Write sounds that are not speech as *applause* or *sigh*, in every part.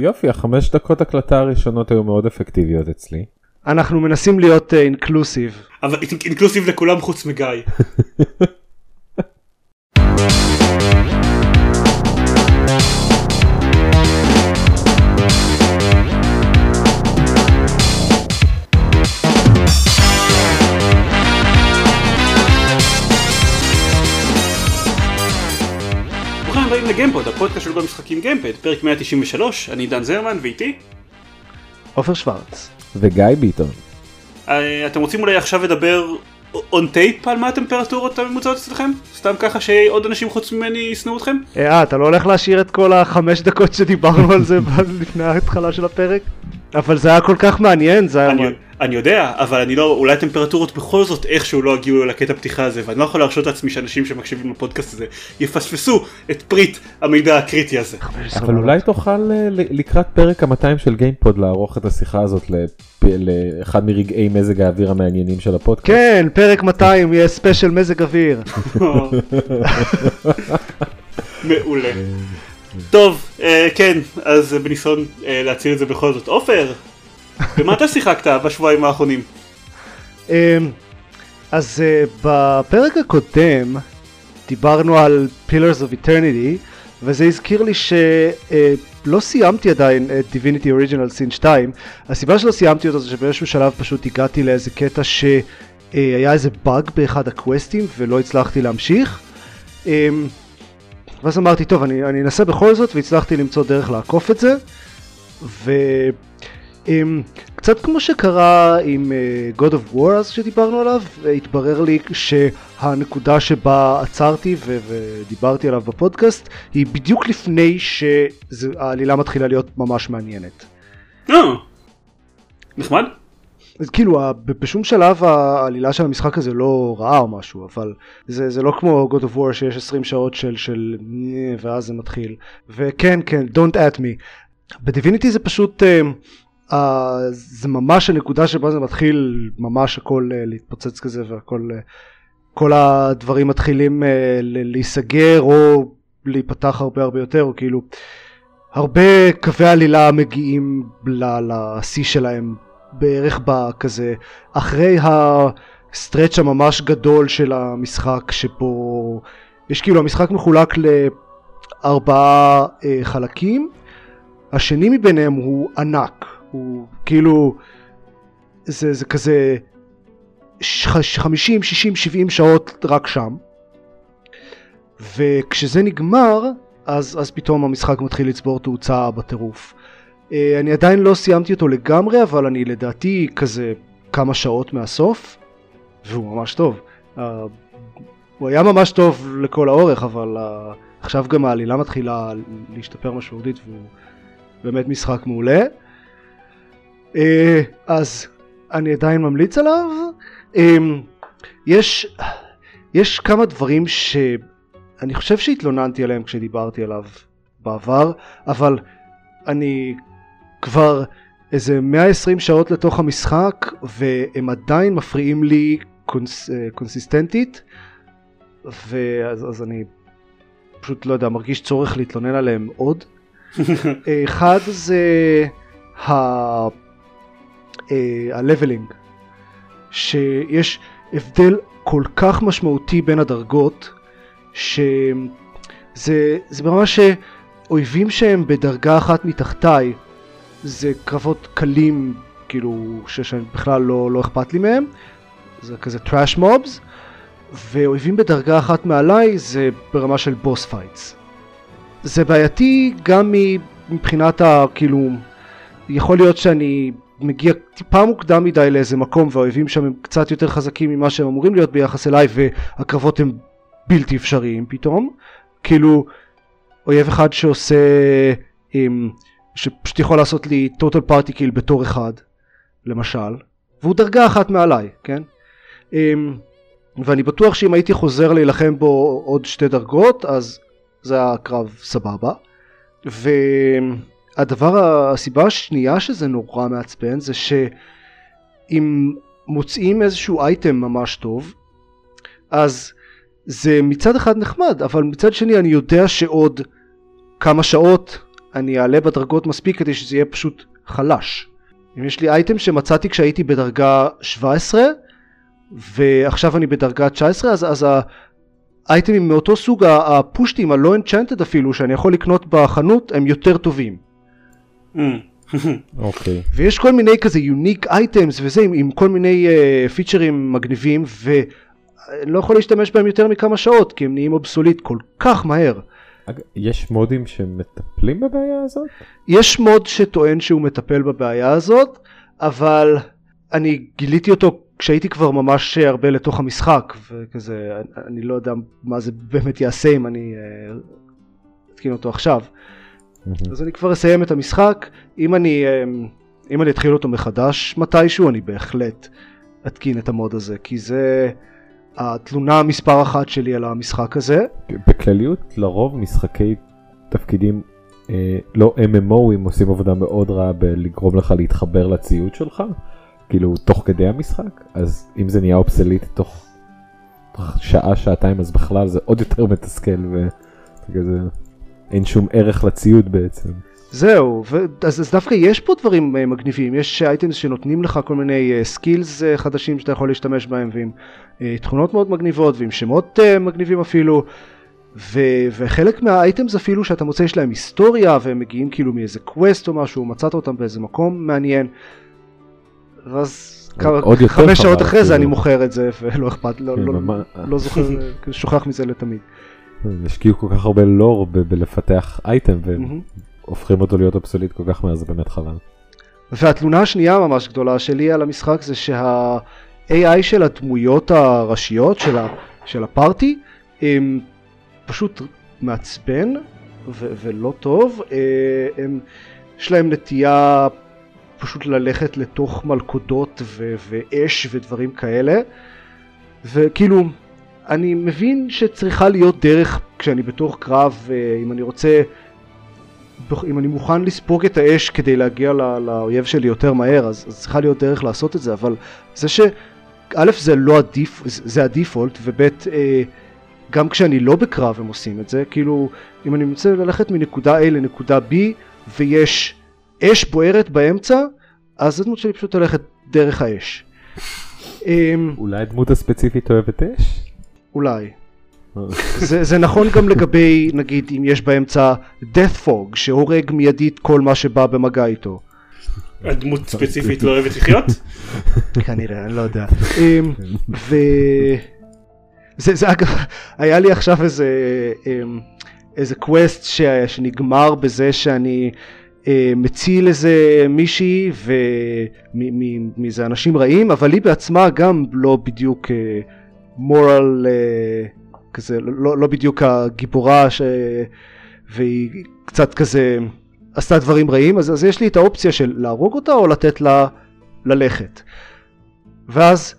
יופי, החמש דקות הקלטה הראשונות היו מאוד אפקטיביות אצלי. אנחנו מנסים להיות אינקלוסיב. אבל אינקלוסיב לכולם חוץ מגיא. *laughs* משחקים גיימפוד, פרק 193, אני דן זרמן ואיתי. עופר שוורץ. וגיא ביטון. אה, אתם רוצים אולי עכשיו לדבר on tape על מה הטמפרטורות הממוצעות אצלכם? סתם ככה שעוד אנשים חוץ ממני ישנאו אתכם? אה, אתה לא הולך להשאיר את כל החמש דקות שדיברנו על זה *laughs* לפני ההתחלה של הפרק? אבל זה היה כל כך מעניין, זה היה... אני, יודע, אבל אני לא, אולי הטמפרטורות בכל זאת איכשהו לא הגיעו לקטע הפתיחה הזה, ואני לא יכול להרשות לעצמי שאנשים שמקשיבים לפודקאסט הזה יפספסו את פריט המידע הקריטי הזה. אבל אולי תוכל אה, לקראת פרק ה-200 של גיימפוד לערוך את השיחה הזאת לאחד מרגעי מזג האוויר המעניינים של הפודקאסט. כן, פרק 200 יהיה special מזג אוויר. *laughs* מעולה. טוב, אה, כן, אז בניסיון אה, להציל את זה בכל זאת. עופר, במה אתה שיחקת בשבועיים האחרונים? אמ, אז אה, בפרק הקודם דיברנו על Pillars of Eternity וזה הזכיר לי שלא סיימתי עדיין את Divinity Original Sin 2 הסיבה שלא סיימתי אותו זה שבאיזשהו שלב פשוט הגעתי לאיזה קטע שהיה איזה באג באחד הקווסטים ולא הצלחתי להמשיך. אמ, ואז אמרתי טוב אני, אני אנסה בכל זאת והצלחתי למצוא דרך לעקוף את זה. ו... Um, קצת כמו שקרה עם uh, God of War אז שדיברנו עליו, התברר לי שהנקודה שבה עצרתי ו- ודיברתי עליו בפודקאסט היא בדיוק לפני שהעלילה מתחילה להיות ממש מעניינת. אה, נחמד. אז כאילו בשום שלב העלילה של המשחק הזה לא רעה או משהו אבל זה, זה לא כמו God of War שיש 20 שעות של של "נה", ואז זה מתחיל וכן כן don't at me בדיביניטי זה פשוט uh, uh, זה ממש הנקודה שבה זה מתחיל ממש הכל uh, להתפוצץ כזה והכל uh, כל הדברים מתחילים ל- להיסגר או להיפתח הרבה הרבה יותר או כאילו הרבה קווי עלילה מגיעים לשיא שלהם בערך בכזה אחרי הסטרץ' הממש גדול של המשחק שבו יש כאילו המשחק מחולק לארבעה אה, חלקים השני מביניהם הוא ענק הוא כאילו זה, זה כזה ש- 50, 60, 70 שעות רק שם. וכשזה נגמר אז, אז פתאום המשחק מתחיל לצבור תאוצה בטירוף. אה, אני עדיין לא סיימתי אותו לגמרי אבל אני לדעתי כזה כמה שעות מהסוף והוא ממש טוב. אה, הוא היה ממש טוב לכל האורך אבל אה, עכשיו גם העלילה מתחילה להשתפר משמעותית והוא באמת משחק מעולה אז אני עדיין ממליץ עליו יש יש כמה דברים שאני חושב שהתלוננתי עליהם כשדיברתי עליו בעבר אבל אני כבר איזה 120 שעות לתוך המשחק והם עדיין מפריעים לי קונס, קונסיסטנטית ואז אז אני פשוט לא יודע מרגיש צורך להתלונן עליהם עוד. *laughs* אחד זה ה... הלבלינג שיש הבדל כל כך משמעותי בין הדרגות שזה זה ברמה שאויבים שהם בדרגה אחת מתחתיי זה קרבות קלים כאילו שבכלל לא, לא אכפת לי מהם זה כזה trash mobs ואויבים בדרגה אחת מעליי זה ברמה של boss fights זה בעייתי גם מבחינת ה... כאילו יכול להיות שאני מגיע טיפה מוקדם מדי לאיזה מקום והאויבים שם הם קצת יותר חזקים ממה שהם אמורים להיות ביחס אליי והקרבות הם בלתי אפשריים פתאום. כאילו אויב אחד שעושה עם שפשוט יכול לעשות לי total party kill בתור אחד למשל והוא דרגה אחת מעליי כן? ואני בטוח שאם הייתי חוזר להילחם בו עוד שתי דרגות אז זה היה קרב סבבה והדבר הסיבה השנייה שזה נורא מעצבן זה שאם מוצאים איזשהו אייטם ממש טוב אז זה מצד אחד נחמד אבל מצד שני אני יודע שעוד כמה שעות אני אעלה בדרגות מספיק כדי שזה יהיה פשוט חלש. אם יש לי אייטם שמצאתי כשהייתי בדרגה 17 ועכשיו אני בדרגה 19 אז, אז האייטמים מאותו סוג הפושטים הלא אנצ'נטד אפילו שאני יכול לקנות בחנות הם יותר טובים. Mm. *laughs* אוקיי. ויש כל מיני כזה יוניק אייטמס וזה עם, עם כל מיני uh, פיצ'רים מגניבים ואני לא יכול להשתמש בהם יותר מכמה שעות כי הם נהיים אובסוליט כל כך מהר. יש מודים שמטפלים בבעיה הזאת? יש מוד שטוען שהוא מטפל בבעיה הזאת אבל אני גיליתי אותו כשהייתי כבר ממש הרבה לתוך המשחק וכזה אני, אני לא יודע מה זה באמת יעשה אם אני אה, אתקין אותו עכשיו. אז אני כבר אסיים את המשחק, אם אני, אמ, אם אני אתחיל אותו מחדש מתישהו, אני בהחלט אתקין את המוד הזה, כי זה התלונה מספר אחת שלי על המשחק הזה. בכלליות לרוב משחקי תפקידים אה, לא MMOים עושים עבודה מאוד רעה בלגרום לך להתחבר לציוד שלך כאילו תוך כדי המשחק. אז אם זה נהיה obsolete תוך שעה שעתיים אז בכלל זה עוד יותר מתסכל וכזה אין שום ערך לציוד בעצם. זהו, ו- אז, אז דווקא יש פה דברים אה, מגניבים, יש items שנותנים לך כל מיני skills אה, חדשים שאתה יכול להשתמש בהם ועם אה, תכונות מאוד מגניבות ועם שמות אה, מגניבים אפילו ו- וחלק מה items אפילו שאתה מוצא יש להם היסטוריה והם מגיעים כאילו מאיזה quest או משהו, מצאת אותם באיזה מקום מעניין ואז כמה, חמש שעות אחרי זה כאילו. אני מוכר את זה ולא אכפת, לא, כן, לא, לא זוכר, שוכח מזה לתמיד. השקיעו כל כך הרבה לור ב- בלפתח אייטם. והופכים אותו להיות obsolete כל כך מהר זה באמת חבל. והתלונה השנייה ממש גדולה שלי על המשחק זה שה-AI של הדמויות הראשיות של, ה- של הפארטי הם פשוט מעצבן ו- ולא טוב, אה, הם, יש להם נטייה פשוט ללכת לתוך מלכודות ו- ואש ודברים כאלה וכאילו אני מבין שצריכה להיות דרך כשאני בתוך קרב אה, אם אני רוצה אם אני מוכן לספוג את האש כדי להגיע לא, לאויב שלי יותר מהר אז, אז צריכה להיות דרך לעשות את זה אבל זה שא' זה לא הדיפ, זה הדיפולט וב' אה, גם כשאני לא בקרב הם עושים את זה כאילו אם אני רוצה ללכת מנקודה A לנקודה B ויש אש בוערת באמצע אז הדמות שלי פשוט הולכת דרך האש. אולי הדמות הספציפית אוהבת אש? אולי. זה, זה נכון גם לגבי נגיד אם יש באמצע death fog שהורג מיידית כל מה שבא במגע איתו. הדמות ספציפית לא אוהבת לחיות? *laughs* כנראה, אני לא יודע. אמ, ו... זה, זה אגב, היה לי עכשיו איזה, אמ, איזה קווסט ש... שנגמר בזה שאני אה, מציל איזה מישהי ומאיזה אנשים רעים, אבל היא בעצמה גם לא בדיוק מורל כזה, לא, לא בדיוק הגיבורה ש... והיא קצת כזה עשתה דברים רעים, אז, אז יש לי את האופציה של להרוג אותה או לתת לה ללכת. ואז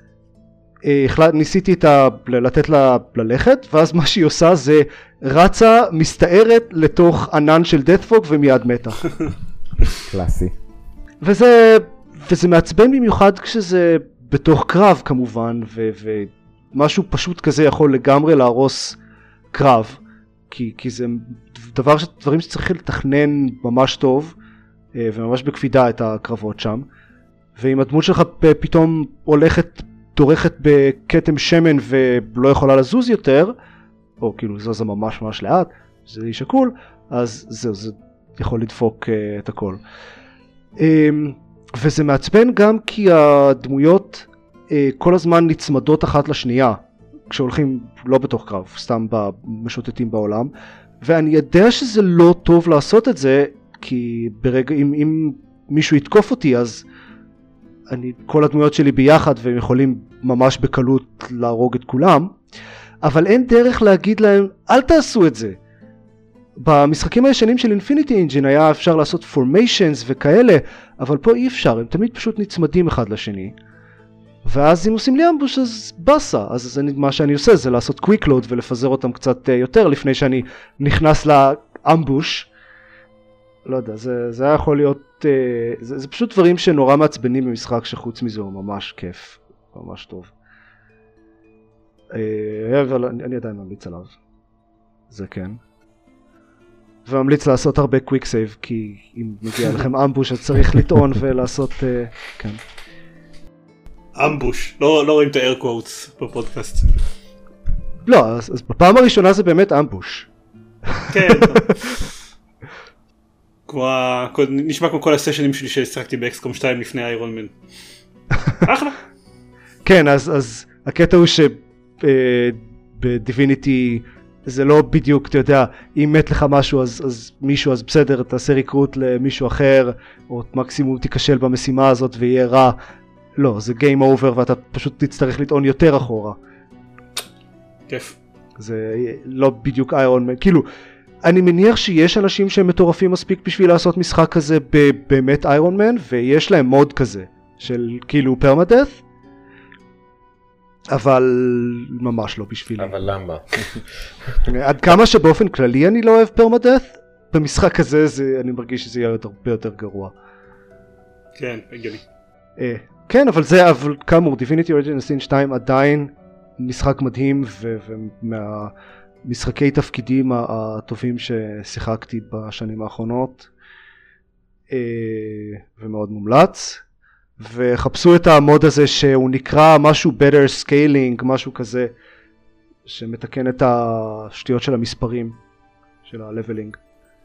אה, החלט, ניסיתי את ה, לתת לה ללכת, ואז מה שהיא עושה זה רצה, מסתערת לתוך ענן של fog ומיד מתה. *laughs* קלאסי. וזה, וזה מעצבן במיוחד כשזה בתוך קרב כמובן, ו, ומשהו פשוט כזה יכול לגמרי להרוס קרב, כי, כי זה דבר, דברים שצריך לתכנן ממש טוב, אה, וממש בקפידה את הקרבות שם, ואם הדמות שלך פתאום הולכת, דורכת בכתם שמן ולא יכולה לזוז יותר, או כאילו זזה ממש ממש לאט, זה איש שקול, אז זהו, זה יכול לדפוק אה, את הכל. אמ, וזה מעצבן גם כי הדמויות כל הזמן נצמדות אחת לשנייה כשהולכים לא בתוך קרב, סתם משוטטים בעולם. ואני יודע שזה לא טוב לעשות את זה כי ברגע אם, אם מישהו יתקוף אותי אז אני, כל הדמויות שלי ביחד והם יכולים ממש בקלות להרוג את כולם. אבל אין דרך להגיד להם אל תעשו את זה. במשחקים הישנים של Infinity Engine היה אפשר לעשות formations וכאלה, אבל פה אי אפשר, הם תמיד פשוט נצמדים אחד לשני. ואז אם עושים לי אמבוש אז באסה, אז זה, מה שאני עושה זה לעשות קוויק לוד ולפזר אותם קצת uh, יותר לפני שאני נכנס לאמבוש. לא יודע, זה, זה היה יכול להיות, uh, זה, זה פשוט דברים שנורא מעצבנים במשחק שחוץ מזה הוא ממש כיף, ממש טוב. Uh, אבל אני, אני עדיין ממליץ עליו, זה כן. וממליץ לעשות הרבה quick save, כי אם מגיע לכם *laughs* ambush אז צריך לטעון ולעשות, אה, כן. אמבוש, לא, לא רואים את ה air quotes בפודקאסט. לא, אז, אז בפעם הראשונה זה באמת אמבוש. כן. *laughs* כמו, ה- כל- נשמע כמו כל הסשנים שלי ששיחקתי ב XCOM 2 לפני iron man. *laughs* אחלה. כן, אז, אז הקטע הוא שב Divinity זה לא בדיוק, אתה יודע, אם מת לך משהו אז, אז מישהו, אז בסדר, תעשה recruit למישהו אחר, או מקסימום תיכשל במשימה הזאת ויהיה רע. לא, זה game over ואתה פשוט תצטרך לטעון יותר אחורה. כיף. זה לא בדיוק iron man, כאילו, אני מניח שיש אנשים שהם מטורפים מספיק בשביל לעשות משחק כזה באמת iron man, ויש להם mod כזה, של כאילו permadeath, אבל ממש לא בשבילי. אבל למה? *laughs* עד כמה שבאופן כללי אני לא אוהב פרמדף, במשחק הזה זה, אני מרגיש שזה יהיה הרבה יותר גרוע. כן, הגיוני. אה, כן, אבל זה, אבל כאמור, Divinity Original Sin 2 עדיין משחק מדהים ומהמשחקי תפקידים הטובים ששיחקתי בשנים האחרונות אה, ומאוד מומלץ וחפשו את ה mod הזה שהוא נקרא משהו better scaling משהו כזה שמתקן את השטויות של המספרים של ה leveling.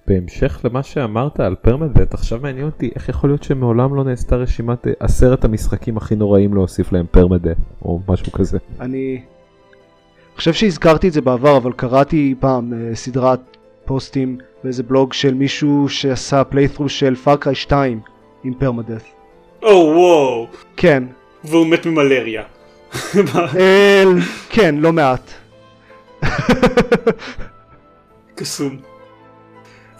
בהמשך למה שאמרת על permadeath, עכשיו מעניין אותי איך יכול להיות שמעולם לא נעשתה רשימת אה, עשרת המשחקים הכי נוראים להוסיף להם permadeath, או משהו כזה. אני חושב שהזכרתי את זה בעבר אבל קראתי פעם אה, סדרת פוסטים באיזה בלוג של מישהו שעשה playthrough של Far Cry 2 עם פרמדף. או וואו. כן, והוא מת ממלריה. *laughs* אה, כן, לא מעט. קסום.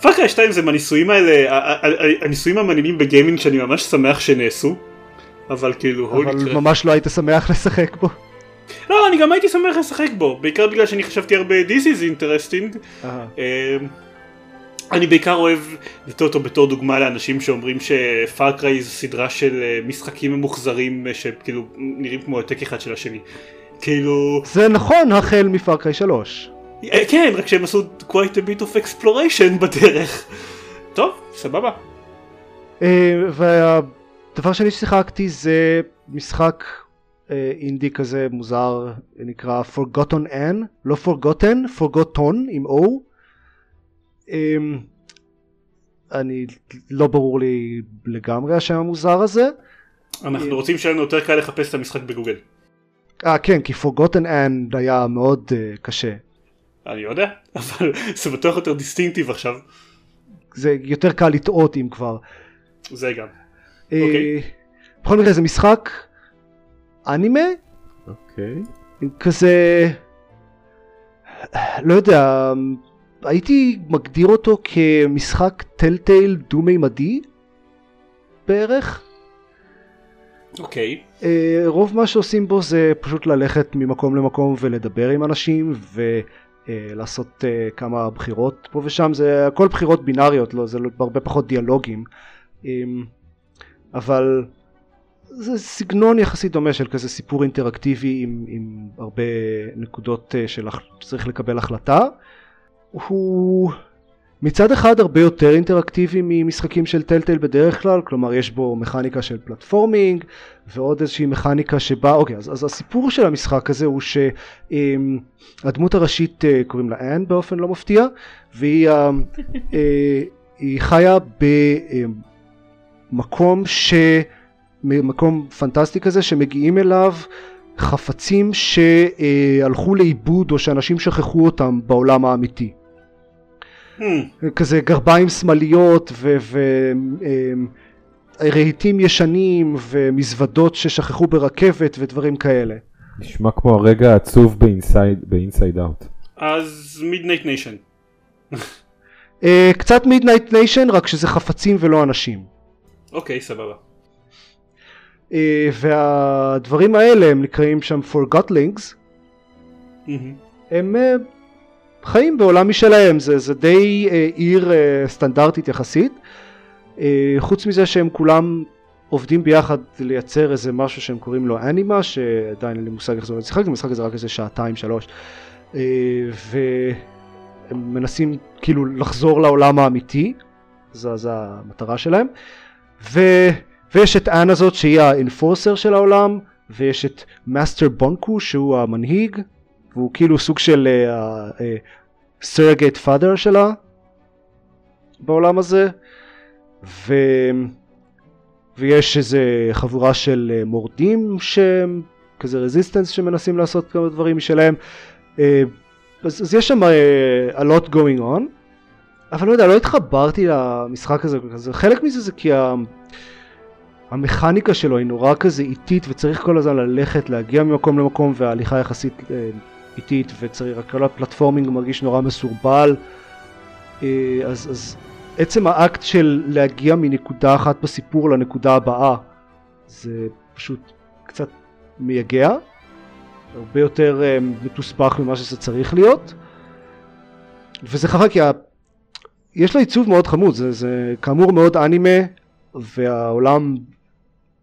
פאקריי 2 זה מהניסויים האלה, הניסויים המעניינים בגיימינג שאני ממש שמח שנעשו. אבל כאילו, אבל. ממש לא היית שמח לשחק בו. לא, אני גם הייתי שמח לשחק בו, בעיקר בגלל שאני חשבתי הרבה This is interesting. אמ, אני בעיקר אוהב לתת אותו בתור דוגמה לאנשים שאומרים שפארקריי זו סדרה של אה, משחקים ממוחזרים אה, שכאילו נראים כמו העתק אחד של השני. כאילו, זה נכון החל מפארקריי 3. אה, כן, רק שהם עשו quite a bit of exploration בדרך. טוב, סבבה. אה, והדבר שני ששיחקתי זה משחק אה, אינדי כזה מוזר נקרא Forgotten N, לא Forgotten, Forgotten עם O. אמ, אני לא ברור לי לגמרי השם המוזר הזה. אנחנו רוצים שיהיה לנו יותר קל לחפש את המשחק בגוגל. אה כן כי Forgotten N היה מאוד uh, קשה. אני לא יודע, *laughs* אבל זה בטוח יותר דיסטינקטיב עכשיו. זה יותר קל לטעות אם כבר. זה גם. אה, אוקיי. בכל מקרה זה משחק אנימה אוקיי. כזה לא יודע הייתי מגדיר אותו כמשחק טלטייל דו-מימדי בערך אוקיי. אה, רוב מה שעושים בו זה פשוט ללכת ממקום למקום ולדבר עם אנשים ולעשות אה, כמה בחירות. פה ושם זה הכל בחירות בינאריות לא זה לא- הרבה פחות דיאלוגים. אמ, אבל זה סגנון יחסית דומה של כזה סיפור אינטראקטיבי עם, עם הרבה נקודות אה, שצריך לקבל החלטה. הוא מצד אחד הרבה יותר אינטראקטיבי ממשחקים של טלטל בדרך כלל, כלומר יש בו מכניקה של פלטפורמינג ועוד איזושהי מכניקה שבה, אוקיי, אז, אז הסיפור של המשחק הזה הוא שהדמות הראשית אה, קוראים לה אן באופן לא מפתיע, והיא אה, היא חיה במקום ש... מקום פנטסטי כזה שמגיעים אליו חפצים שהלכו לאיבוד או שאנשים שכחו אותם בעולם האמיתי. Hmm, כזה גרביים שמאליות ורהיטים ישנים ומזוודות ששכחו ברכבת ודברים כאלה. נשמע כמו הרגע העצוב ב Inside Out. אז Midnight Nation. אה, קצת Midnight Nation רק שזה חפצים ולא אנשים. אוקיי, סבבה. אה, והדברים האלה הם נקראים שם Forgotlings מהמם. הם אה, חיים בעולם משלהם. זה, זה די אה, עיר אה, סטנדרטית יחסית. אה, חוץ מזה שהם כולם עובדים ביחד לייצר איזה משהו שהם קוראים לו אנימה שעדיין אין לי מושג איך זה עובד. שיחקתי במשחק הזה רק איזה שעתיים שלוש. אה, הם מנסים כאילו לחזור לעולם האמיתי, זו, המטרה שלהם, ו, ויש את אנה הזאת שהיא ה enforcer של העולם, ויש את Master בונקו שהוא המנהיג, והוא כאילו סוג של surrogate father אה, שלה בעולם הזה, ו... ויש איזה חבורה של אה, מורדים שהם כזה resistance שמנסים לעשות כמה דברים משלהם. Uh, אז, אז יש שם uh, a lot going on, אבל לא יודע, לא התחברתי למשחק הזה, כזה. חלק מזה זה כי ה... המכניקה שלו היא נורא כזה איטית וצריך כל הזמן ללכת, להגיע ממקום למקום וההליכה יחסית uh, איטית וצריך, כל ה platforming מרגיש נורא מסורבל, uh, אז, אז עצם האקט של להגיע מנקודה אחת בסיפור לנקודה הבאה זה פשוט קצת מייגע, הרבה יותר uh, מתוסבך ממה שזה צריך להיות. וזה חבל כי ה... יש לה עיצוב מאוד חמוד, זה, זה כאמור מאוד אנימה והעולם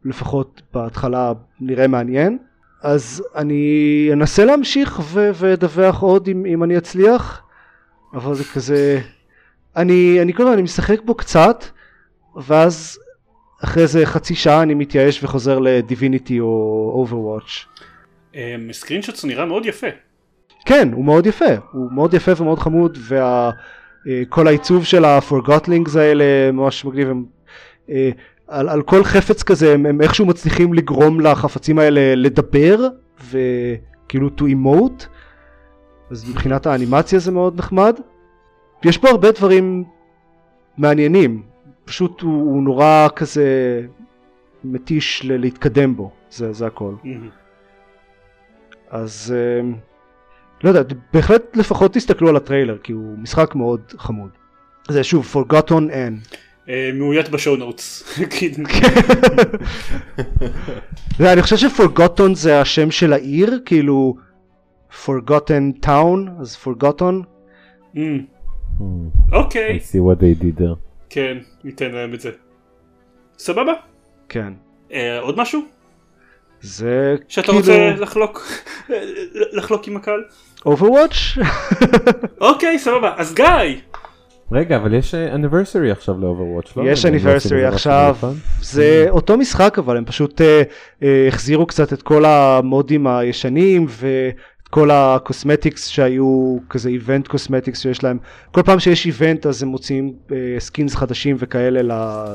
לפחות בהתחלה נראה מעניין אז אני אנסה להמשיך ואדווח עוד אם, אם אני אצליח אבל זה כזה אני, אני כל הזמן, אני משחק בו קצת, ואז אחרי איזה חצי שעה אני מתייאש וחוזר לדיביניטי או אוברוואץ'. screenshot הוא נראה מאוד יפה. כן, הוא מאוד יפה, הוא מאוד יפה ומאוד חמוד, וכל העיצוב של ה Forgotlings האלה ממש מגניב, הם, אה, על, על כל חפץ כזה הם, הם איכשהו מצליחים לגרום לחפצים האלה לדבר, וכאילו to emote, אז מבחינת האנימציה זה מאוד נחמד. יש פה הרבה דברים מעניינים, פשוט הוא, הוא נורא כזה מתיש ל- להתקדם בו, זה, זה הכל. אז אה, לא יודע, בהחלט לפחות תסתכלו על הטריילר, כי הוא משחק מאוד חמוד. זה שוב, Forgotten N. אה, מאוית בשואו נוטס. *laughs* *laughs* אני חושב ש-Forgotten זה השם של העיר, כאילו Forgotten Town, אז Forgotten. Mm. אוקיי. I see what they did there. כן, ניתן להם את זה. סבבה? כן. אה, עוד משהו? זה שאתה רוצה לחלוק *laughs* לחלוק עם הקהל? Overwatch? אוקיי, סבבה. אז גיא! רגע, אבל יש אניברסרי עכשיו לאוברוואץ', לא? יש אניברסרי עכשיו, זה אותו משחק אבל הם פשוט החזירו קצת את כל ה mode ים הישנים כל ה cosmetics שהיו כזה event cosmetics שיש להם. כל פעם שיש event אז הם מוציאים skins חדשים וכאלה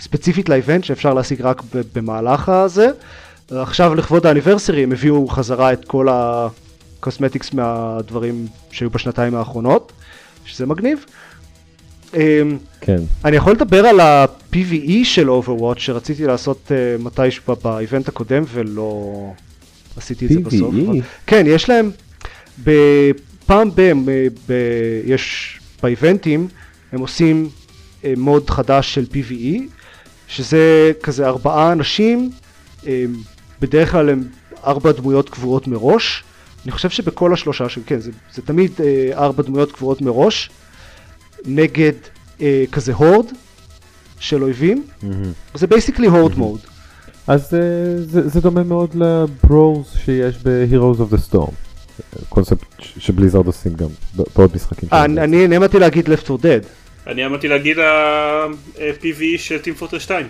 ספציפית ל event שאפשר להשיג רק במהלך הזה. עכשיו לכבוד ה anniversary הם הביאו חזרה את כל ה cosmetics מהדברים שהיו בשנתיים האחרונות שזה מגניב כן. אני יכול לדבר על ה-PVE של Overwatch שרציתי לעשות מתישהו באיבנט הקודם ולא עשיתי את זה בסוף. אבל... כן, יש להם, פעם ב... ב... יש באיבנטים, הם עושים מוד חדש של PVE, שזה כזה ארבעה אנשים, בדרך כלל הם ארבע דמויות קבועות מראש. אני חושב שבכל השלושה, של, כן, זה, זה תמיד ארבע דמויות קבועות מראש, נגד כזה horde של אויבים, mm-hmm. זה basically horde mode. אז זה, זה דומה מאוד לברוז שיש ב-Heroes of the Storm. קונספט שבליזרד עושים גם בעוד משחקים. אני עמדתי להגיד Left 4 Dead. אני עמדתי להגיד ה-PVE של Team Fortress 2.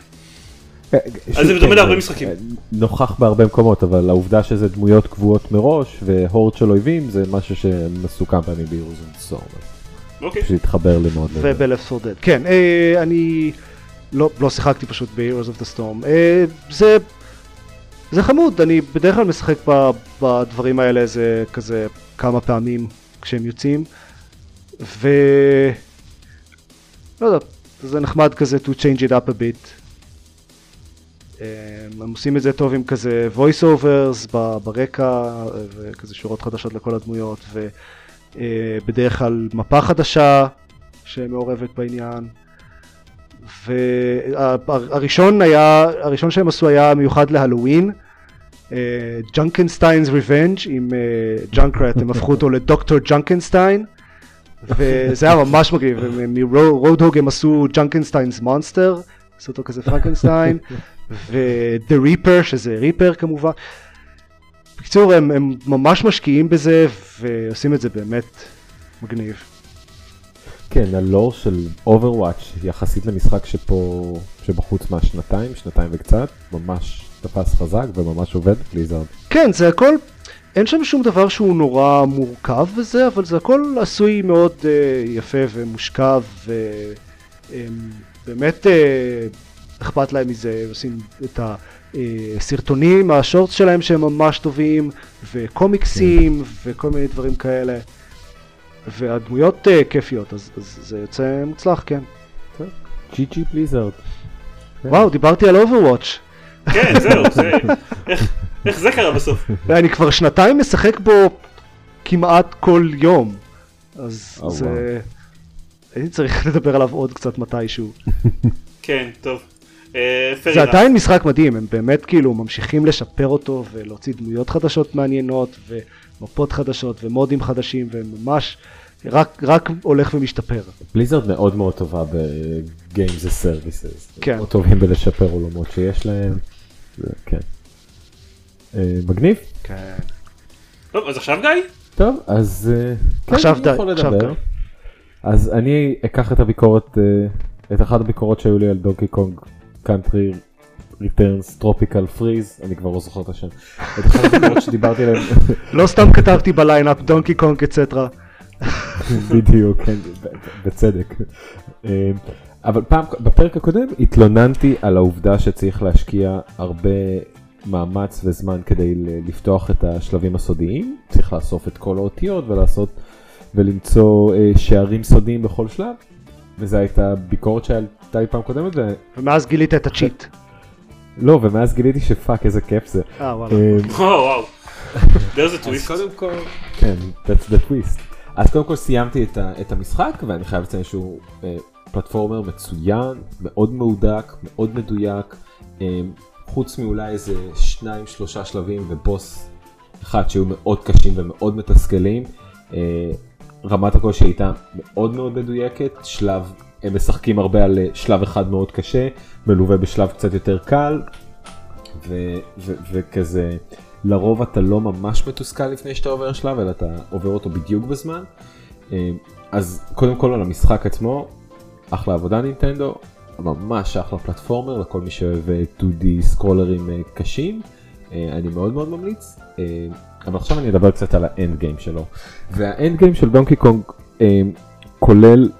אז זה דומה להרבה משחקים. נוכח בהרבה מקומות אבל העובדה שזה דמויות קבועות מראש ו horde של אויבים זה משהו כמה פעמים ב-Heroes of אוקיי. שהתחבר לי מאוד. וב-Left 4 Dead. כן, אני... לא, לא שיחקתי פשוט ב-Heroes of the Storm. Uh, זה, זה חמוד, אני בדרך כלל משחק בדברים האלה זה כזה כמה פעמים כשהם יוצאים. ו... לא יודע, זה נחמד כזה to change it up a bit. Uh, הם עושים את זה טוב עם כזה voice overs ברקע וכזה שורות חדשות לכל הדמויות ובדרך uh, כלל מפה חדשה שמעורבת בעניין. והראשון היה, הראשון שהם עשו היה מיוחד להלואוין, Junkenstein's Revenge עם ג'אנקראט, הם הפכו אותו לדוקטור ג'ונקנסטיין, וזה היה ממש מגניב, מרודהוג הם עשו Junkenstein's monster, עשו אותו כזה פרנקנסטיין, ו-The Reaper שזה ריפר כמובן. בקיצור הם, הם ממש משקיעים בזה ועושים את זה באמת מגניב. כן, הלור של Overwatch יחסית למשחק שפה, שבחוץ מהשנתיים, שנתיים וקצת, ממש תפס חזק וממש עובד בליזארד. כן, זה הכל, אין שם שום דבר שהוא נורא מורכב וזה, אבל זה הכל עשוי מאוד uh, יפה ומושכב, ובאמת uh, אכפת להם מזה, עושים את הסרטונים, ה shorts שלהם שהם ממש טובים, וקומיקסים, וכל מיני דברים כאלה. והדמויות uh, כיפיות, אז, אז זה יוצא מוצלח, כן. GG בליזארד. וואו, דיברתי על אוברוואץ'. כן, זהו, זה... איך- איך זה קרה בסוף? *laughs* ואני כבר שנתיים משחק בו כמעט כל יום. אז או, זה... הייתי צריך לדבר עליו עוד קצת מתישהו. *laughs* כן, טוב. אה, זה. עדיין משחק מדהים, הם באמת כאילו ממשיכים לשפר אותו ולהוציא דמויות חדשות מעניינות ומפות חדשות ומודים חדשים והם ממש רק, רק הולך ומשתפר. בליזארד מאוד מאוד טובה ב-Games as Services. כן. מאוד טובים בלשפר עולמות שיש להם. כן. אה, מגניב. כן. טוב, אז עכשיו גיא? טוב, אז אה, כן, עכשיו די, עכשיו. די. אז אני אקח את הביקורת, את אחת הביקורות שהיו לי על דונקי קונג Country Returns Tropical Freeze, אני כבר לא זוכר את השם. *laughs* את אחת שדיברתי עליהן, לא סתם כתבתי בליינאפ דונקי קונג אצטרה. בדיוק, כן, בצדק. אה, אבל פעם, בפרק הקודם התלוננתי על העובדה שצריך להשקיע הרבה מאמץ וזמן כדי לפתוח את השלבים הסודיים, צריך לאסוף את כל האותיות ולעשות ולמצוא אה, שערים סודיים בכל שלב, וזו הייתה ביקורת שהייתה לי פעם קודמת, ו... ומאז גילית את הצ'יט. לא, ומאז גיליתי שפאק איזה כיף זה. אה וואלה. אה, וואו, וואו. there's a אז twist. קודם כל, כן, that's the twist. אז קודם כל סיימתי את, ה, את המשחק ואני חייב לציין שהוא אה, פלטפורמר מצוין, מאוד מהודק, מאוד מדויק, אה, חוץ מאולי איזה שניים שלושה שלבים ובוס אחד שהיו מאוד קשים ומאוד מתסכלים. אה, רמת הקושי הייתה מאוד מאוד מדויקת, שלב, הם משחקים הרבה על אה, שלב אחד מאוד קשה, מלווה בשלב קצת יותר קל, ו- ו- וכזה לרוב אתה לא ממש מתוסכל לפני שאתה עובר שלב אלא אתה עובר אותו בדיוק בזמן. אה, אז קודם כל על המשחק עצמו אחלה עבודה נינטנדו ממש אחלה פלטפורמר לכל מי שאוהב אה, 2D סקרולרים אה, קשים. אה, אני מאוד מאוד ממליץ. אבל עכשיו אני אדבר קצת על האנד גיים שלו. והאנד גיים של דונקי קונג כולל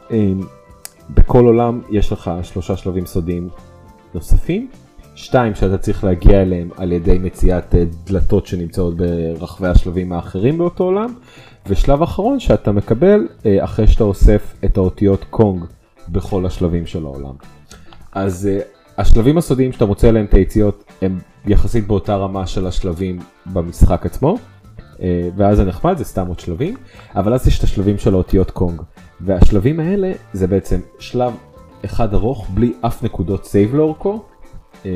בכל עולם יש לך שלושה שלבים סודיים נוספים שתיים שאתה צריך להגיע אליהם על ידי מציאת אה, דלתות שנמצאות ברחבי השלבים האחרים באותו עולם ושלב אחרון שאתה מקבל אה, אחרי שאתה אוסף את האותיות קונג בכל השלבים של העולם. אז uh, השלבים הסודיים שאתה מוצא עליהם את היציאות הם יחסית באותה רמה של השלבים במשחק עצמו. ואז זה נחמד זה סתם עוד שלבים אבל אז יש את השלבים של האותיות קונג והשלבים האלה זה בעצם שלב אחד ארוך בלי אף נקודות save לאורכו. uh,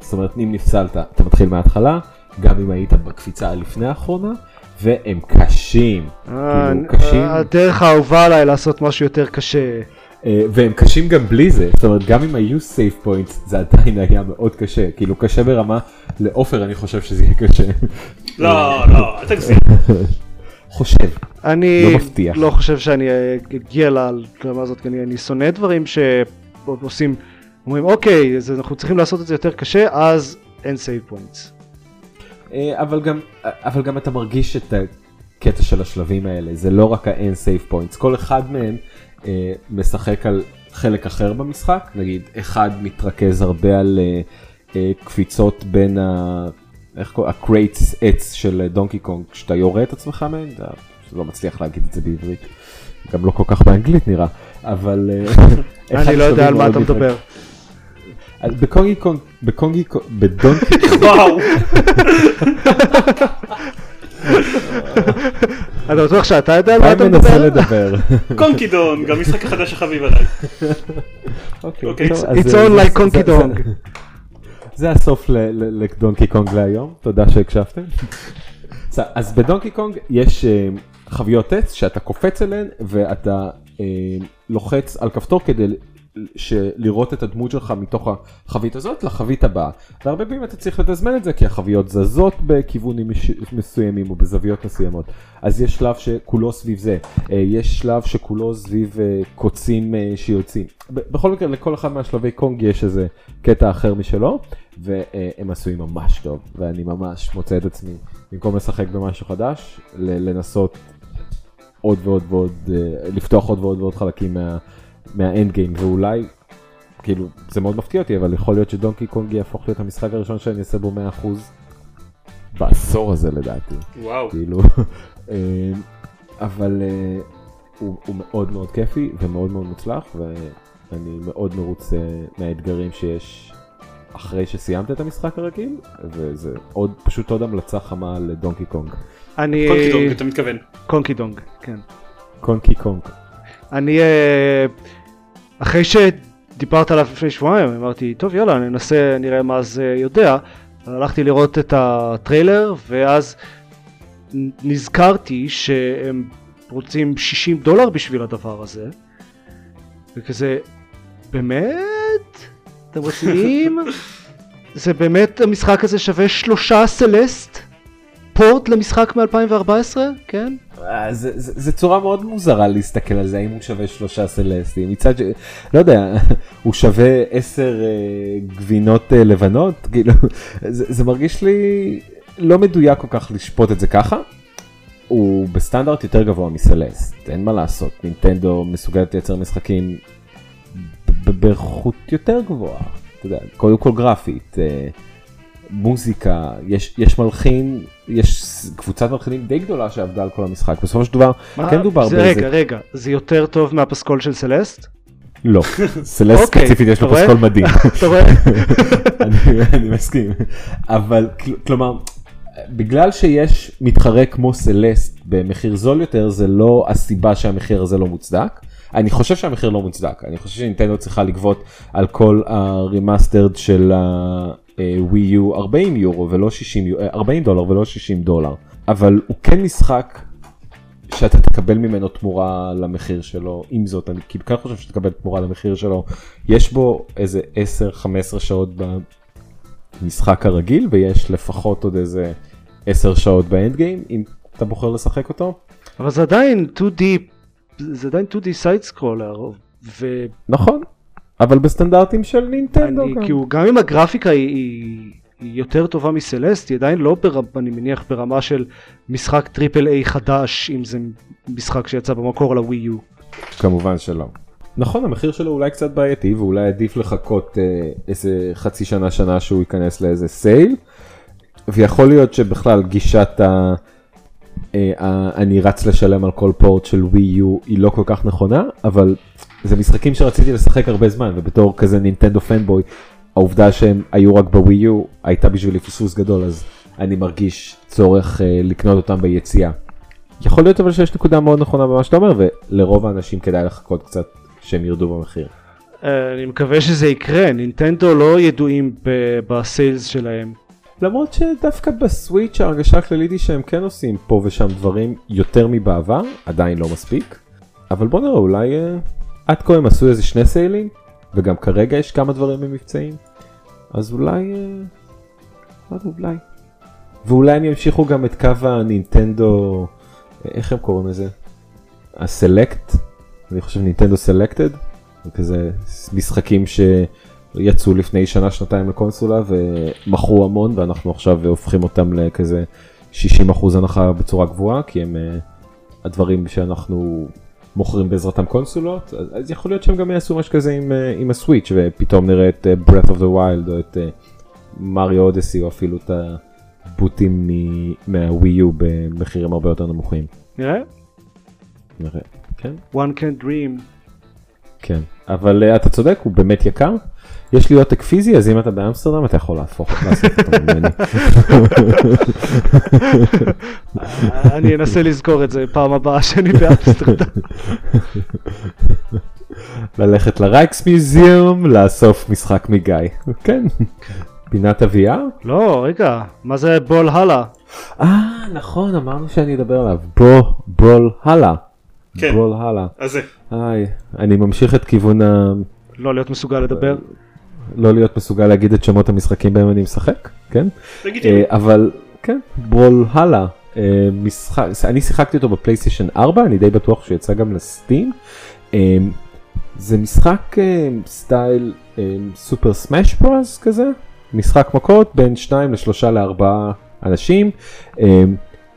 זאת אומרת אם נפסלת אתה מתחיל מההתחלה גם אם היית בקפיצה הלפני האחרונה והם קשים. אה, כאילו, קשים. הדרך האהובה עליי לעשות משהו יותר קשה. אה, והם קשים גם בלי זה, זאת אומרת גם אם היו סייף פוינטס זה עדיין היה מאוד קשה, כאילו קשה ברמה, לעופר אני חושב שזה יהיה קשה. לא, לא, אל תגזים. *laughs* חושב. אני לא מבטיח. לא חושב שאני אגיע לרמה הזאת, כי אני, אני שונא דברים שעושים, אומרים אוקיי, אז אנחנו צריכים לעשות את זה יותר קשה, אז אין save points. אה, אבל גם, אבל גם אתה מרגיש את הקטע של השלבים האלה, זה לא רק ה-no save points, כל אחד מהם אה, משחק על חלק אחר במשחק, נגיד אחד מתרכז הרבה על אה, אה, קפיצות בין ה... איך קוראים? ה crates עץ של דונקי קונג, כשאתה יורה את עצמך מהן, אתה לא מצליח להגיד את זה בעברית, גם לא כל כך באנגלית נראה, אבל... אה, *laughs* אני לא יודע על מה אתה מדבר. אז בקונגי קונג, בקונגי קונג, בדונקי קונג, *laughs* וואו. אתה בטוח שאתה יודע על מה אני אתה מנסה מדבר? לדבר. *laughs* קונקידון, המשחק החדש החביב עליי. אוקיי, אוקיי. It's- on זה- like קונקי דונג. זה- הסוף לדונקי קונג להיום, תודה שהקשבתם. *laughs* אז בדונקי קונג יש אה, חביות עץ שאתה קופץ אליהן ואתה אה, לוחץ על כפתור כדי לראות את הדמות שלך מתוך החבית הזאת לחבית הבאה. והרבה פעמים אתה צריך לתזמן את זה כי החביות זזות בכיוונים מסוימים או בזוויות מסוימות. אז יש שלב שכולו סביב זה, אה, יש שלב שכולו סביב אה, קוצים אה, שיוצאים. בכל מקרה לכל אחד מהשלבי קונג יש איזה קטע אחר משלו והם עשויים ממש טוב ואני ממש מוצא את עצמי במקום לשחק במשהו חדש לנסות עוד ועוד ועוד לפתוח עוד ועוד ועוד חלקים מה... מהאנד גיים ואולי כאילו זה מאוד מפתיע אותי אבל יכול להיות שדונקי קונג יהפוך להיות המשחק הראשון שאני אעשה בו 100% בעשור הזה לדעתי. וואו. כאילו, *laughs* אה, אבל uh, הוא, הוא מאוד מאוד כיפי ומאוד מאוד מוצלח ואני מאוד מרוצה מהאתגרים שיש אחרי שסיימת את המשחק הרגיל וזה עוד פשוט עוד המלצה חמה לדונקי קונג. אני... קונקי דונג אתה מתכוון. קונקי דונג, כן. קונקי קונג. אני אה, אחרי שדיברת עליו לפני שבועיים אמרתי טוב יאללה ננסה נראה מה זה יודע הלכתי לראות את הטריילר ואז נזכרתי שהם רוצים 60 דולר בשביל הדבר הזה וכזה באמת? אתם רציניים? *laughs* זה באמת המשחק הזה שווה שלושה סלסט? פורט למשחק מ-2014? כן? אה, זה צורה מאוד מוזרה להסתכל על זה, האם הוא שווה שלושה סלסטים, מצד ש... לא יודע, *laughs* הוא שווה עשר אה, גבינות אה, לבנות, כאילו, *laughs* זה מרגיש לי לא מדויק כל כך לשפוט את זה ככה. הוא בסטנדרט יותר גבוה מסלסט, אין מה לעשות, נינטנדו מסוגלת לייצר משחקים באיכות יותר גבוהה, אתה יודע, קודם כל גרפית. מוזיקה, יש, יש מלחין, יש קבוצת מלחינים די גדולה שעבדה על כל המשחק, בסופו של דבר מה? כן דובר באיזה... רגע, רגע, זה יותר טוב מהפסקול של סלסט? לא, *laughs* סלסט אוקיי, ספציפית יש לו פסקול מדהים. *laughs* אתה רואה? *laughs* אני מסכים, אבל כלומר, בגלל שיש מתחרה כמו סלסט במחיר זול יותר, זה לא הסיבה שהמחיר הזה לא מוצדק. אני חושב שהמחיר לא מוצדק, אני חושב שנינטנדו צריכה לגבות על כל ה remastered של ווי יו 40 יורו ולא 60 יורו, 40 דולר ולא 60 דולר, אבל הוא כן משחק שאתה תקבל ממנו תמורה למחיר שלו, עם זאת אני כן חושב שתקבל תמורה למחיר שלו, יש בו איזה 10-15 שעות במשחק הרגיל ויש לפחות עוד איזה 10 שעות ב end game אם אתה בוחר לשחק אותו. אבל זה עדיין 2D, זה עדיין 2D side scroller. ו... נכון, אבל בסטנדרטים של נינטנדו גם. כאילו, גם אם הגרפיקה היא, היא, היא יותר טובה מ Celeste, היא עדיין לא, בר, אני מניח, ברמה של משחק triple A חדש, אם זה משחק שיצא במקור לווי יו. כמובן שלא. נכון, המחיר שלו אולי קצת בעייתי, ואולי עדיף לחכות אה, איזה חצי שנה, שנה שהוא ייכנס לאיזה sale, ויכול להיות שבכלל גישת ה... אה, אני רץ לשלם על כל פורט של ווי יו היא לא כל כך נכונה, אבל זה משחקים שרציתי לשחק הרבה זמן ובתור כזה נינטנדו פנבוי העובדה שהם היו רק בווי יו הייתה בשבילי פספוס גדול אז אני מרגיש צורך uh, לקנות אותם ביציאה. יכול להיות אבל שיש נקודה מאוד נכונה במה שאתה אומר ולרוב האנשים כדאי לחכות קצת שהם ירדו במחיר. אה, אני מקווה שזה יקרה נינטנדו לא ידועים בסיילס שלהם. למרות שדווקא בסוויץ' ההרגשה הכללית היא שהם כן עושים פה ושם דברים יותר מבעבר עדיין לא מספיק אבל בוא נראה אולי uh, עד כה הם עשו איזה שני סיילים, וגם כרגע יש כמה דברים במבצעים, אז אולי, אה, אולי. ואולי הם ימשיכו גם את קו הנינטנדו, איך הם קוראים לזה? הסלקט, אני חושב נינטנדו סלקטד, כזה משחקים שיצאו לפני שנה שנתיים לקונסולה ומכרו המון ואנחנו עכשיו הופכים אותם לכזה 60% הנחה בצורה גבוהה כי הם uh, הדברים שאנחנו מוכרים בעזרתם קונסולות, אז, אז יכול להיות שהם גם יעשו משהו כזה עם, אה, עם הסוויץ' ופתאום נראה את uh, Breath of the Wild או את מריו uh, אודסי או אפילו את הבוטים מהווי יו במחירים הרבה יותר נמוכים. נראה? נראה, כן. One can dream. כן, אבל אתה צודק, הוא באמת יקר. יש לי עותק פיזי, אז אם אתה באמסטרדם אתה יכול להפוך, לעשות אותו ממני. אני אנסה לזכור את זה פעם הבאה שאני באמסטרדם. ללכת לרייקס מיוזיאום, לאסוף משחק מגיא. כן. פינת ה-VR? לא, רגע, מה זה בול הלאה? אה, נכון, אמרנו שאני אדבר עליו. בוא, בול הלאה. כן. בול הלאה. אז זה. היי, אני ממשיך את כיוון ה... לא להיות מסוגל לדבר. לא להיות מסוגל להגיד את שמות המשחקים בהם אני משחק, כן? אה, אבל כן, ברול הלאה. אה, משחק, אני שיחקתי אותו בפלייסטיישן 4, אני די בטוח שיצא גם לסטים. אה, זה משחק סטייל סופר סמאש פרס כזה, משחק מכות בין 2 ל-3 ל-4 אנשים.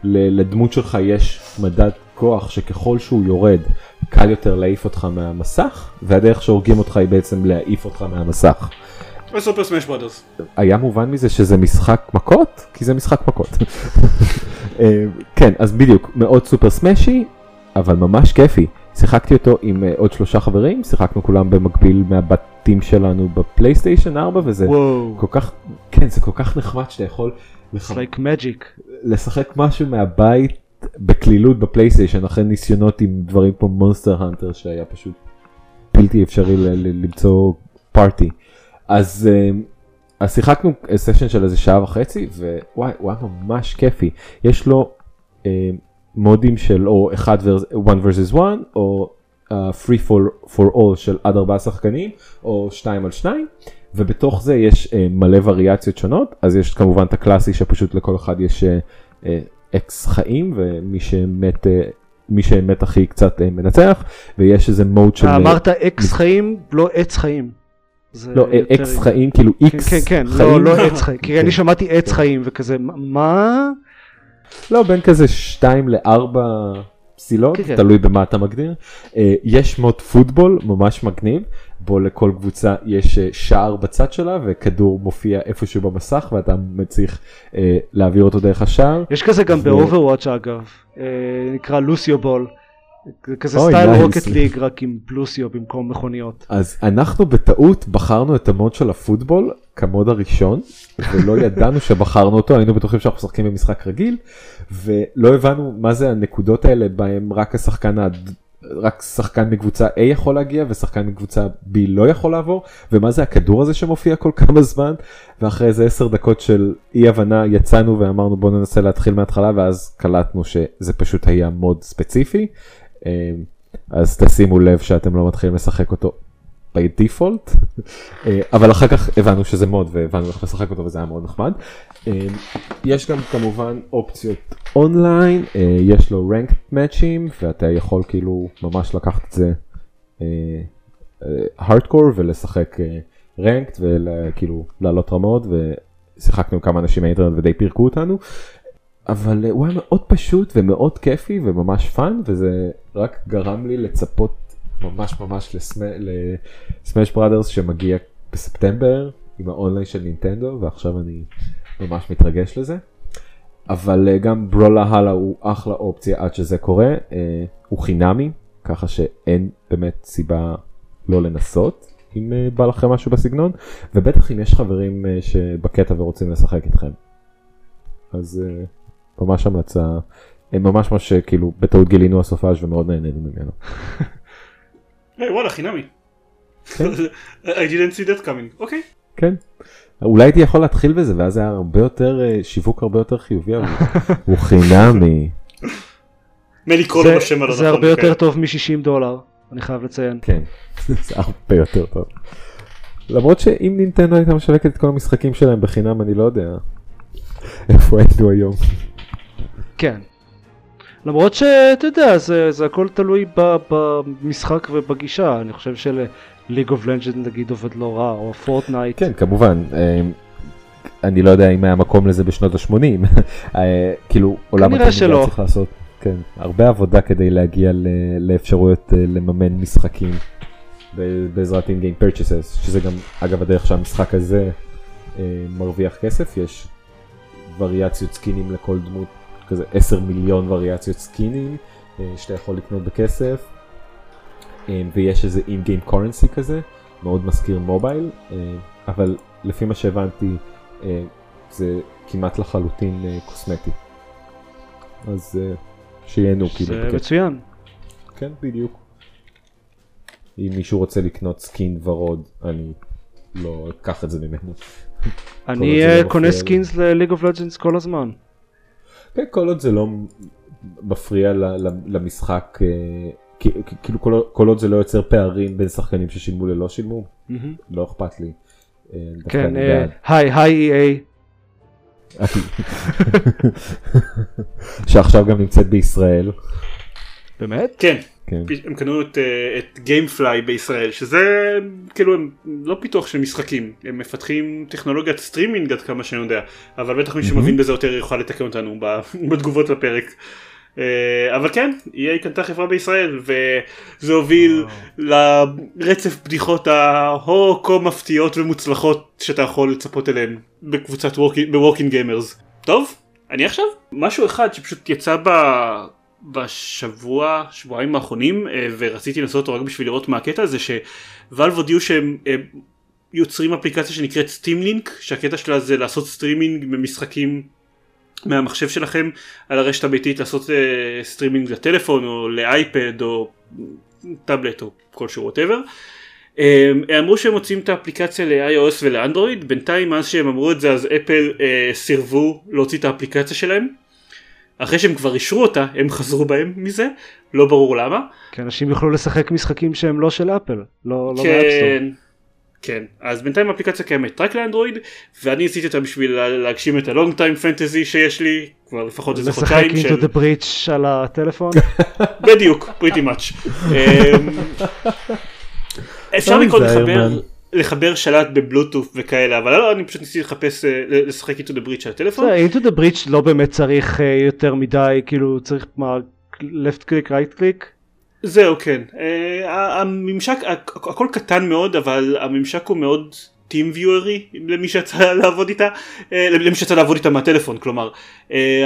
לדמות שלך יש מדד כוח שככל שהוא יורד קל יותר להעיף אותך מהמסך והדרך שהורגים אותך היא בעצם להעיף אותך מהמסך. וסופר סמאש ברודרס. היה מובן מזה שזה משחק מכות? כי זה משחק מכות. אה, כן, אז בדיוק, מאוד סופר סמשי, אבל ממש כיפי. שיחקתי אותו עם אה, עוד שלושה חברים, שיחקנו כולם במקביל מהבתים שלנו בפלייסטיישן 4 וזה וואו. כל כך, כן, זה כל כך נחמד שאתה יכול It's like magic. לשחק משהו מהבית בקלילות בפלייסטיישן אחרי ניסיונות עם דברים כמו מונסטר הנטר שהיה פשוט בלתי אפשרי למצוא פארטי. אז, אה, אז שיחקנו סשן של איזה שעה וחצי ווואי הוא היה ממש כיפי יש לו אה, מודים של או 1 1 versus 1 או uh, free for, for all של עד 4 שחקנים או 2 על 2 ובתוך זה יש אה, מלא וריאציות שונות אז יש כמובן את הקלאסי שפשוט לכל אחד יש אה, אה, X חיים ומי שמת אה, מי שמת הכי קצת אה, מנצח ויש איזה mode של אה, אמרת X חיים, לא עץ חיים. לא X חיים כאילו כן, X כן, כן, חיים לא, לא עץ חיים, כי כן. אני שמעתי עץ חיים וכזה, מה? לא בין כזה 2 ל-4 פסילות כן, כן. תלוי במה אתה מגדיר יש mode football ממש מגניב בו לכל קבוצה יש אה, שער בצד שלה וכדור מופיע איפשהו במסך ואתה צריך אה, להעביר אותו דרך השער. יש כזה גם ו- ב Overwatch אגב, אה, נקרא Lucio Ball. זה כזה אוי, style nice. Rocket League רק עם Lucio במקום מכוניות. אז אנחנו בטעות בחרנו את ה mode של ה football כ mode הראשון ולא ידענו שבחרנו אותו היינו בטוחים שאנחנו משחקים במשחק רגיל ולא הבנו מה זה הנקודות האלה בהם רק השחקן רק שחקן מקבוצה A יכול להגיע ושחקן מקבוצה B לא יכול לעבור? ומה זה הכדור הזה שמופיע כל כמה זמן? ואחרי איזה 10 דקות של אי הבנה יצאנו ואמרנו בוא ננסה להתחיל מההתחלה ואז קלטנו שזה פשוט היה מוד ספציפי. אה, אז תשימו לב שאתם לא מתחילים לשחק אותו בדיפולט אה, אבל אחר כך הבנו שזה מוד והבנו איך לשחק אותו וזה היה מאוד נחמד. אה, יש גם כמובן אופציות אונליין אה, יש לו ranked מאצ'ים ואתה יכול כאילו ממש לקחת את זה הארדקור ולשחק ranked וכאילו לעלות רמות ושיחקנו עם כמה אנשים מהאינטרנט ודי פירקו אותנו. אבל הוא היה מאוד פשוט ומאוד כיפי וממש fun וזה רק גרם לי לצפות ממש ממש ל Smash Brothers שמגיע בספטמבר עם האונליין של נינטנדו ועכשיו אני ממש מתרגש לזה. אבל אה, גם ברולה הלאה הוא אחלה אופציה עד שזה קורה, אה, הוא חינמי ככה שאין באמת סיבה לא לנסות אם אה, בא לכם משהו בסגנון ובטח אם יש חברים אה, שבקטע ורוצים לשחק איתכם. אז אה, ממש המלצה, ממש מה שכאילו בטעות גילינו הסופש ומאוד נהנינו ממנו. *laughs* היי וואלה חינמי. כן. *laughs* I didn't see that coming. אוקיי. כן. אולי הייתי יכול להתחיל בזה ואז זה היה הרבה יותר אה, שיווק הרבה יותר חיובי אבל *laughs* הוא חינמי. מי לקרוא זה- לו בשם הלא זה. הרבה יותר. טוב מ-60 דולר, אני חייב לציין. כן. *laughs* זה הרבה יותר טוב. למרות שאם נינטנדו הייתה משווקת את כל המשחקים שלהם בחינם אני לא יודע איפה היינו היום. כן. למרות שאתה יודע, זה, זה הכל תלוי ב, במשחק ובגישה, אני חושב של-League of Legends נגיד עובד לא רע, או פורטנייט. כן כמובן אה, אני לא יודע אם היה מקום לזה בשנות ה-80 *laughs* כאילו עולם שלא. צריך לעשות כן הרבה עבודה כדי להגיע לאפשרויות אה, לממן משחקים בעזרת in-game purchases שזה גם אגב הדרך שהמשחק הזה אה, מרוויח כסף יש וריאציות סקינים לכל דמות כזה 10 מיליון וריאציות סקינים אה, שאתה יכול לקנות בכסף אה, ויש איזה in-game currency כזה מאוד מזכיר mobile אה, אבל לפי מה שהבנתי זה כמעט לחלוטין קוסמטי. אז שיהנו כאילו. זה. מצוין. כן בדיוק. אם מישהו רוצה לקנות skin ורוד אני לא אקח את זה ממנו. אני לא קונה. skins ל-League of Legends כל הזמן. כן, כל עוד זה לא מפריע ל- ל- למשחק אה, כאילו כל עוד זה לא יוצר פערים בין שחקנים ששילמו ללא שילמו, לא אכפת לי. כן, היי, היי EA. *laughs* שעכשיו גם נמצאת בישראל. באמת? כן. כן. הם קנו את, אה, את GameFly בישראל שזה כאילו הם לא פיתוח של משחקים הם מפתחים טכנולוגיית סטרימינג עד כמה שאני יודע אבל בטח מי שמבין בזה יותר יוכל לתקן אותנו *laughs* בתגובות לפרק. אה, אבל כן, EA קנתה חברה בישראל וזה הוביל לרצף בדיחות ההו כה מפתיעות ומוצלחות שאתה יכול לצפות אליהן בקבוצת בווקינג גיימרס. טוב, אני עכשיו משהו אחד שפשוט יצא ב... בשבוע, שבועיים האחרונים אה, ורציתי לעשות אותו רק בשביל לראות מה הקטע הזה ש Valve הודיעו שהם אה, יוצרים אפליקציה שנקראת Steam Link שהקטע שלה זה לעשות סטרימינג במשחקים מהמחשב שלכם על הרשת הביתית לעשות אה, סטרימינג לטלפון או לאייפד או טאבלט או כלשהו whatever. הם אמרו שהם מוציאים את האפליקציה ל-iOS ולאנדרואיד בינתיים מאז שהם אמרו את זה אז אפל אה, סירבו להוציא את האפליקציה שלהם. אחרי שהם כבר אישרו אותה הם חזרו בהם מזה לא ברור למה. כי אנשים יוכלו לשחק משחקים שהם לא של אפל לא, לא כן, כן, אז בינתיים האפליקציה קיימת רק לאנדרואיד, ואני עשיתי אותה בשביל להגשים את הלונג טיים פנטזי שיש לי, כבר לפחות איזה חודשיים של... לשחק into the breach על הטלפון? בדיוק, pretty much. *laughs* אמ, אפשר לקרוא לחבר, לחבר שלט בבלוטוף וכאלה, אבל לא, אני פשוט ניסיתי לחפש, אה, לשחק into the breach על הטלפון. into the breach לא באמת צריך אה, יותר מדי, כאילו צריך מה, left click, right click? זהו כן אה, הממשק הכל קטן מאוד אבל הממשק הוא מאוד TeamViewer י למי שיצא לעבוד איתה למי שיצא לעבוד איתה מהטלפון כלומר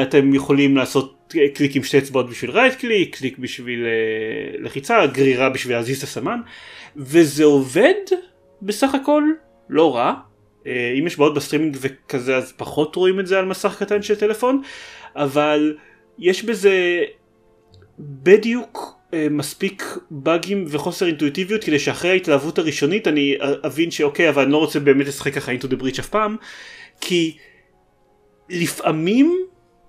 אתם יכולים לעשות קליק עם שתי אצבעות בשביל right click, click בשביל לחיצה גרירה בשביל להזיז את הסמן וזה עובד בסך הכל לא רע אה, אם יש בעיות בסטרימינג וכזה אז פחות רואים את זה על מסך קטן של טלפון אבל יש בזה בדיוק אה, מספיק באגים וחוסר אינטואיטיביות כדי שאחרי ההתלהבות הראשונית אני אבין שאוקיי אבל אני לא רוצה באמת לשחק ככה into the breach אף פעם כי לפעמים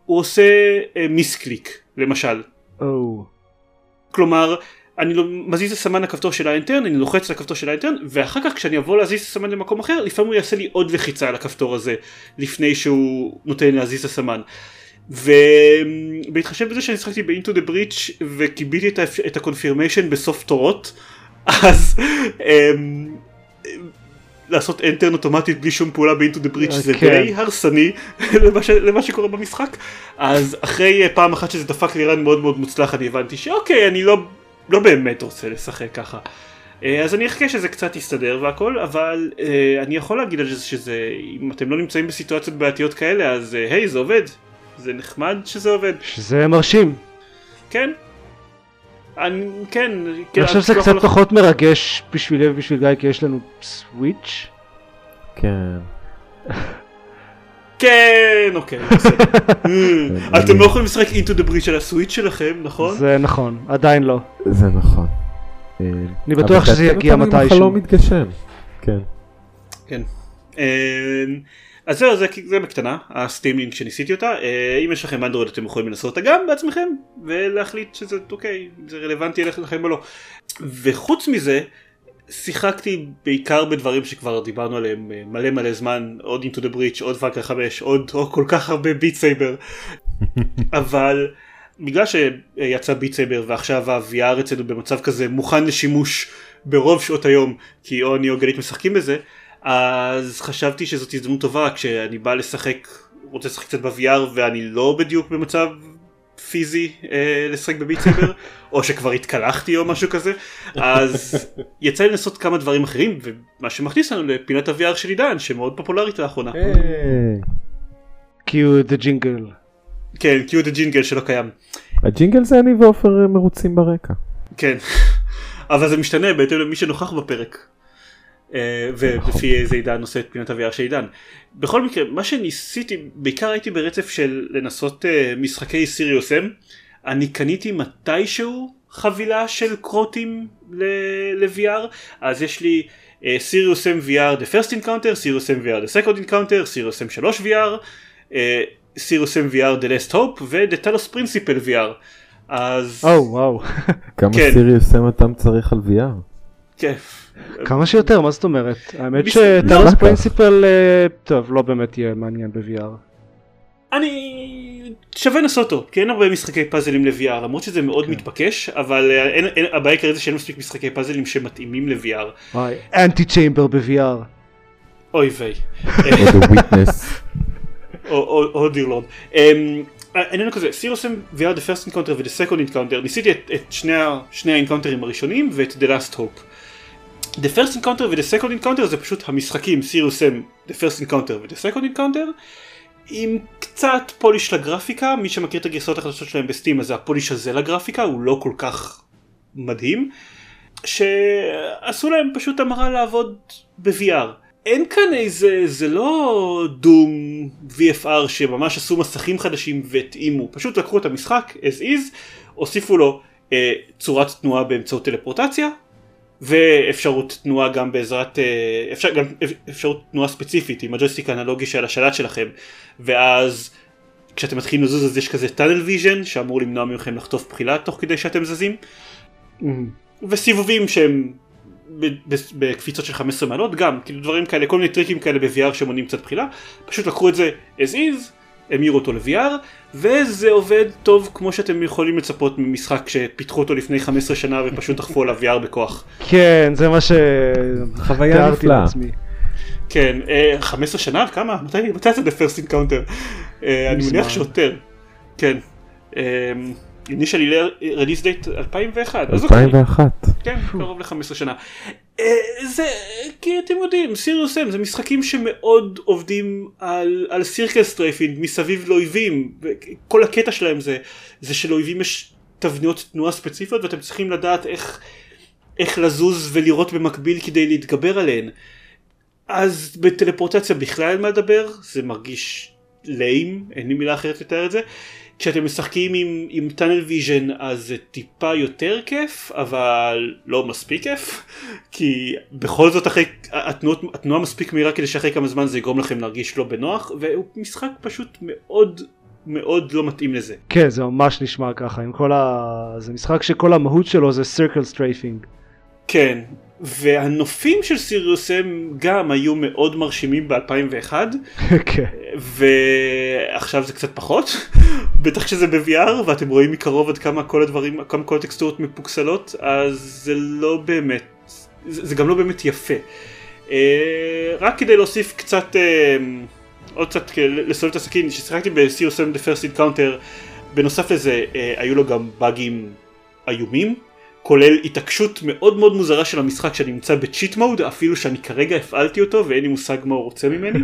הוא עושה מיסקליק אה, למשל. Oh. כלומר אני לא מזיז את סמן הכפתור של האינטרן אני לוחץ על הכפתור של האינטרן ואחר כך כשאני אבוא להזיז את הסמן למקום אחר לפעמים הוא יעשה לי עוד לחיצה על הכפתור הזה לפני שהוא נותן להזיז את הסמן. ובהתחשב בזה שאני שחקתי ב-into the breach וקיביתי את ה-confirmation בסוף תורות אז um, לעשות enter אוטומטית בלי שום פעולה ב-into the breach זה כן. די הרסני *laughs* למה, ש, למה שקורה במשחק אז אחרי uh, פעם אחת שזה דפק לי רן מאוד מאוד מוצלח אני הבנתי שאוקיי אני לא, לא באמת רוצה לשחק ככה. Uh, אז אני אחכה שזה קצת יסתדר והכל אבל uh, אני יכול להגיד על זה שזה אם אתם לא נמצאים בסיטואציות בעייתיות כאלה אז היי uh, hey, זה עובד זה נחמד שזה עובד. שזה מרשים. כן. אני, כן. אני חושב שזה קצת פחות מרגש בשבילי ובשביל גיא כי יש לנו סוויץ'. כן. כן, אוקיי, אה, *laughs* אתם לא יכולים לשחק into the bridge של הסוויץ' שלכם, נכון? זה נכון, עדיין לא. זה נכון. אני בטוח שזה יגיע מתישהו. אבל החלום מתגשם. כן. כן. אה, אז זהו, זה, זה בקטנה, ה Steam Link שניסיתי אותה, אה, אם יש לכם אנדרואיד אתם יכולים לנסות אותה גם בעצמכם ולהחליט שזה אוקיי, זה רלוונטי לכם או לא. וחוץ מזה, שיחקתי בעיקר בדברים שכבר דיברנו עליהם אה, מלא מלא זמן, עוד Into the Breach, עוד Far Cry 5, עוד עוד כל כך הרבה Beat Saber, *laughs* אבל בגלל שיצא Beat Saber ועכשיו ה-VR אצלנו במצב כזה מוכן לשימוש ברוב שעות היום, כי או אני או גלית משחקים בזה, אז חשבתי שזאת הזדמנות טובה כשאני בא לשחק, רוצה לשחק קצת ב-VR ואני לא בדיוק במצב פיזי אה, לשחק ב Beat Saber, *laughs* או שכבר התקלחתי או משהו כזה, אז יצא לי לנסות כמה דברים אחרים, ומה שמכניס לנו לפינת ה-VR של עידן, שמאוד פופולרית לאחרונה. קיו את הג'ינגל. כן, קיו את הג'ינגל שלא קיים. הג'ינגל זה אני ועופר מרוצים ברקע. כן, *laughs* אבל זה משתנה בהתאם למי שנוכח בפרק. אה, ולפי איזה עידן עושה את פינת ה-VR של עידן. בכל מקרה, מה שניסיתי, בעיקר הייתי ברצף של לנסות אה, משחקי סיריוס M, אני קניתי מתישהו חבילה של קרוטים ל-VR, אז יש לי סיריוס M VR The First Encounter, סיריוס M VR The Second Encounter, סיריוס M 3 VR, סיריוס M VR The Last Hope ו-The Talos Principle VR. אז או וואו. *laughs* כמה כן. סיריוס סם אתה צריך על VR? כן. כמה שיותר מה זאת אומרת האמת לא. פרינסיפל טוב לא באמת יהיה מעניין ב-VR. אני שווה לנסות אותו כי אין הרבה משחקי פאזלים ל-VR למרות שזה מאוד מתבקש אבל אה, אין, אין, הבעיה העיקרית זה שאין מספיק משחקי פאזלים שמתאימים ל-VR אנטי צ'יימבר ב-VR. אוי ויי *laughs* או דיר לורד. העניין הוא כזה סירוסם VR the first encounter ו-the second encounter ניסיתי את, את שני, שני האינקאונטרים הראשונים ואת the last hope. the first encounter ו-the second encounter זה פשוט המשחקים סירוסם the first encounter ו-the second encounter עם קצת פוליש לגרפיקה מי שמכיר את הגרסאות החדשות שלהם בסטים אז זה הפוליש הזה לגרפיקה הוא לא כל כך מדהים שעשו להם פשוט המרה לעבוד ב-VR. אין כאן איזה, זה לא Doom VFR שממש עשו מסכים חדשים והתאימו, פשוט לקחו את המשחק as is, הוסיפו לו אה, צורת תנועה באמצעות טלפורטציה, ואפשרות תנועה גם בעזרת, אה, אפשר, גם אפשרות תנועה ספציפית עם הג'ויסטיק האנלוגי של השלט שלכם, ואז כשאתם מתחילים לזוז אז יש כזה tunnel vision שאמור למנוע מכם לחטוף בחילה תוך כדי שאתם זזים. וסיבובים שהם בקפיצות של 15 מעלות גם כאילו דברים כאלה כל מיני טריקים כאלה ב-VR שמונעים קצת בחילה. פשוט לקחו את זה as is המירו אותו ל-VR וזה עובד טוב כמו שאתם יכולים לצפות ממשחק שפיתחו אותו לפני 15 שנה ופשוט דחפו עליו VR בכוח. כן זה מה חוויה שתיארתי נפלאה. כן, אה, 15 שנה? כמה? מתי, מתי זה The First Encounter? אה, אני מניח. שיותר. כן. initial release date 2001. אז אוקיי. 2001. כן, קרוב ל-15 שנה. אה, זה, כי אתם יודעים, Serious Sam זה משחקים שמאוד עובדים על, על circle strafing מסביב לאויבים. כל הקטע שלהם זה, זה שלאויבים יש תבניות תנועה ספציפיות ואתם צריכים לדעת איך, איך לזוז ולראות במקביל כדי להתגבר עליהן. אז בטלפורטציה בכלל אין מה לדבר, זה מרגיש lame, אין לי מילה אחרת לתאר את זה. כשאתם משחקים עם, עם tunnel vision אז זה טיפה יותר כיף, אבל לא מספיק כיף, *laughs* כי בכל זאת אחרי, התנועות, התנועה מספיק מהירה כדי שאחרי כמה זמן זה יגרום לכם להרגיש לא בנוח, והוא משחק פשוט מאוד מאוד לא מתאים לזה. כן זה ממש נשמע ככה עם כל ה... זה משחק שכל המהות שלו זה circle strafing. כן, והנופים של Serious הם גם היו מאוד מרשימים ב-2001, כן. ועכשיו זה קצת פחות, *laughs* בטח כשזה ב-VR ואתם רואים מקרוב עד כמה כל הדברים, כמה כל הטקסטורות מפוקסלות, אז זה לא באמת, זה, זה גם לא באמת יפה. אה, רק כדי להוסיף קצת, אה, עוד קצת כדי לסובב את הסכין, כששיחקתי ב-Serious Sam The First Encounter, בנוסף לזה אה, היו לו גם באגים איומים. כולל התעקשות מאוד מאוד מוזרה של המשחק שאני נמצא בצ'יט מוד אפילו שאני כרגע הפעלתי אותו ואין לי מושג מה הוא רוצה ממני.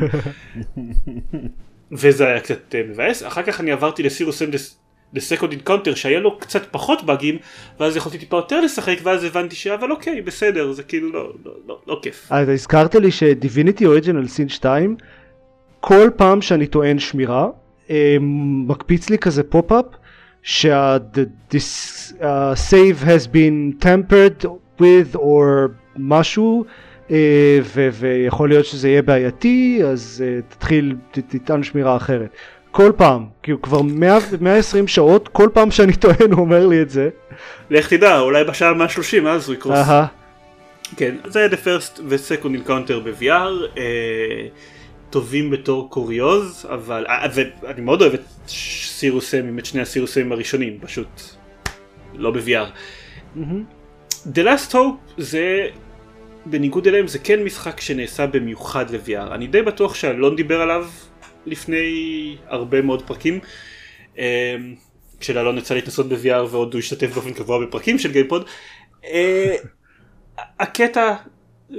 *laughs* וזה היה קצת אה, מבאס. אחר כך אני עברתי ל Serious Sam The Second Encounter שהיה לו קצת פחות באגים ואז יכולתי טיפה יותר לשחק ואז הבנתי שאבל אוקיי בסדר זה כאילו לא, לא, לא, לא כיף. אז הזכרת לי ש Divinity Original Sin 2 כל פעם שאני טוען שמירה אה, מקפיץ לי כזה pop-up שה-save has been tampered with or משהו אה, ו- ויכול להיות שזה יהיה בעייתי אז אה, תתחיל ת- תטען שמירה אחרת. כל פעם כאילו כבר 100, 120 שעות כל פעם שאני טוען הוא אומר לי את זה. לך תדע אולי בשעה 130 אז הוא יקרוס אהה. כן, זה The First ו-Second Encounter ב-VR, אה, טובים בתור קוריוז, אבל, אה, ואני מאוד אוהב את סירוסים, את שני הסירוסים הראשונים, פשוט לא ב-VR. The Last Hope זה, בניגוד אליהם, זה כן משחק שנעשה במיוחד ל-VR. אני די בטוח שאלון דיבר עליו לפני הרבה מאוד פרקים. אה, כשלאלון יצא להתנסות ב-VR ועוד הוא השתתף באופן קבוע בפרקים של גיימפוד. אה, הקטע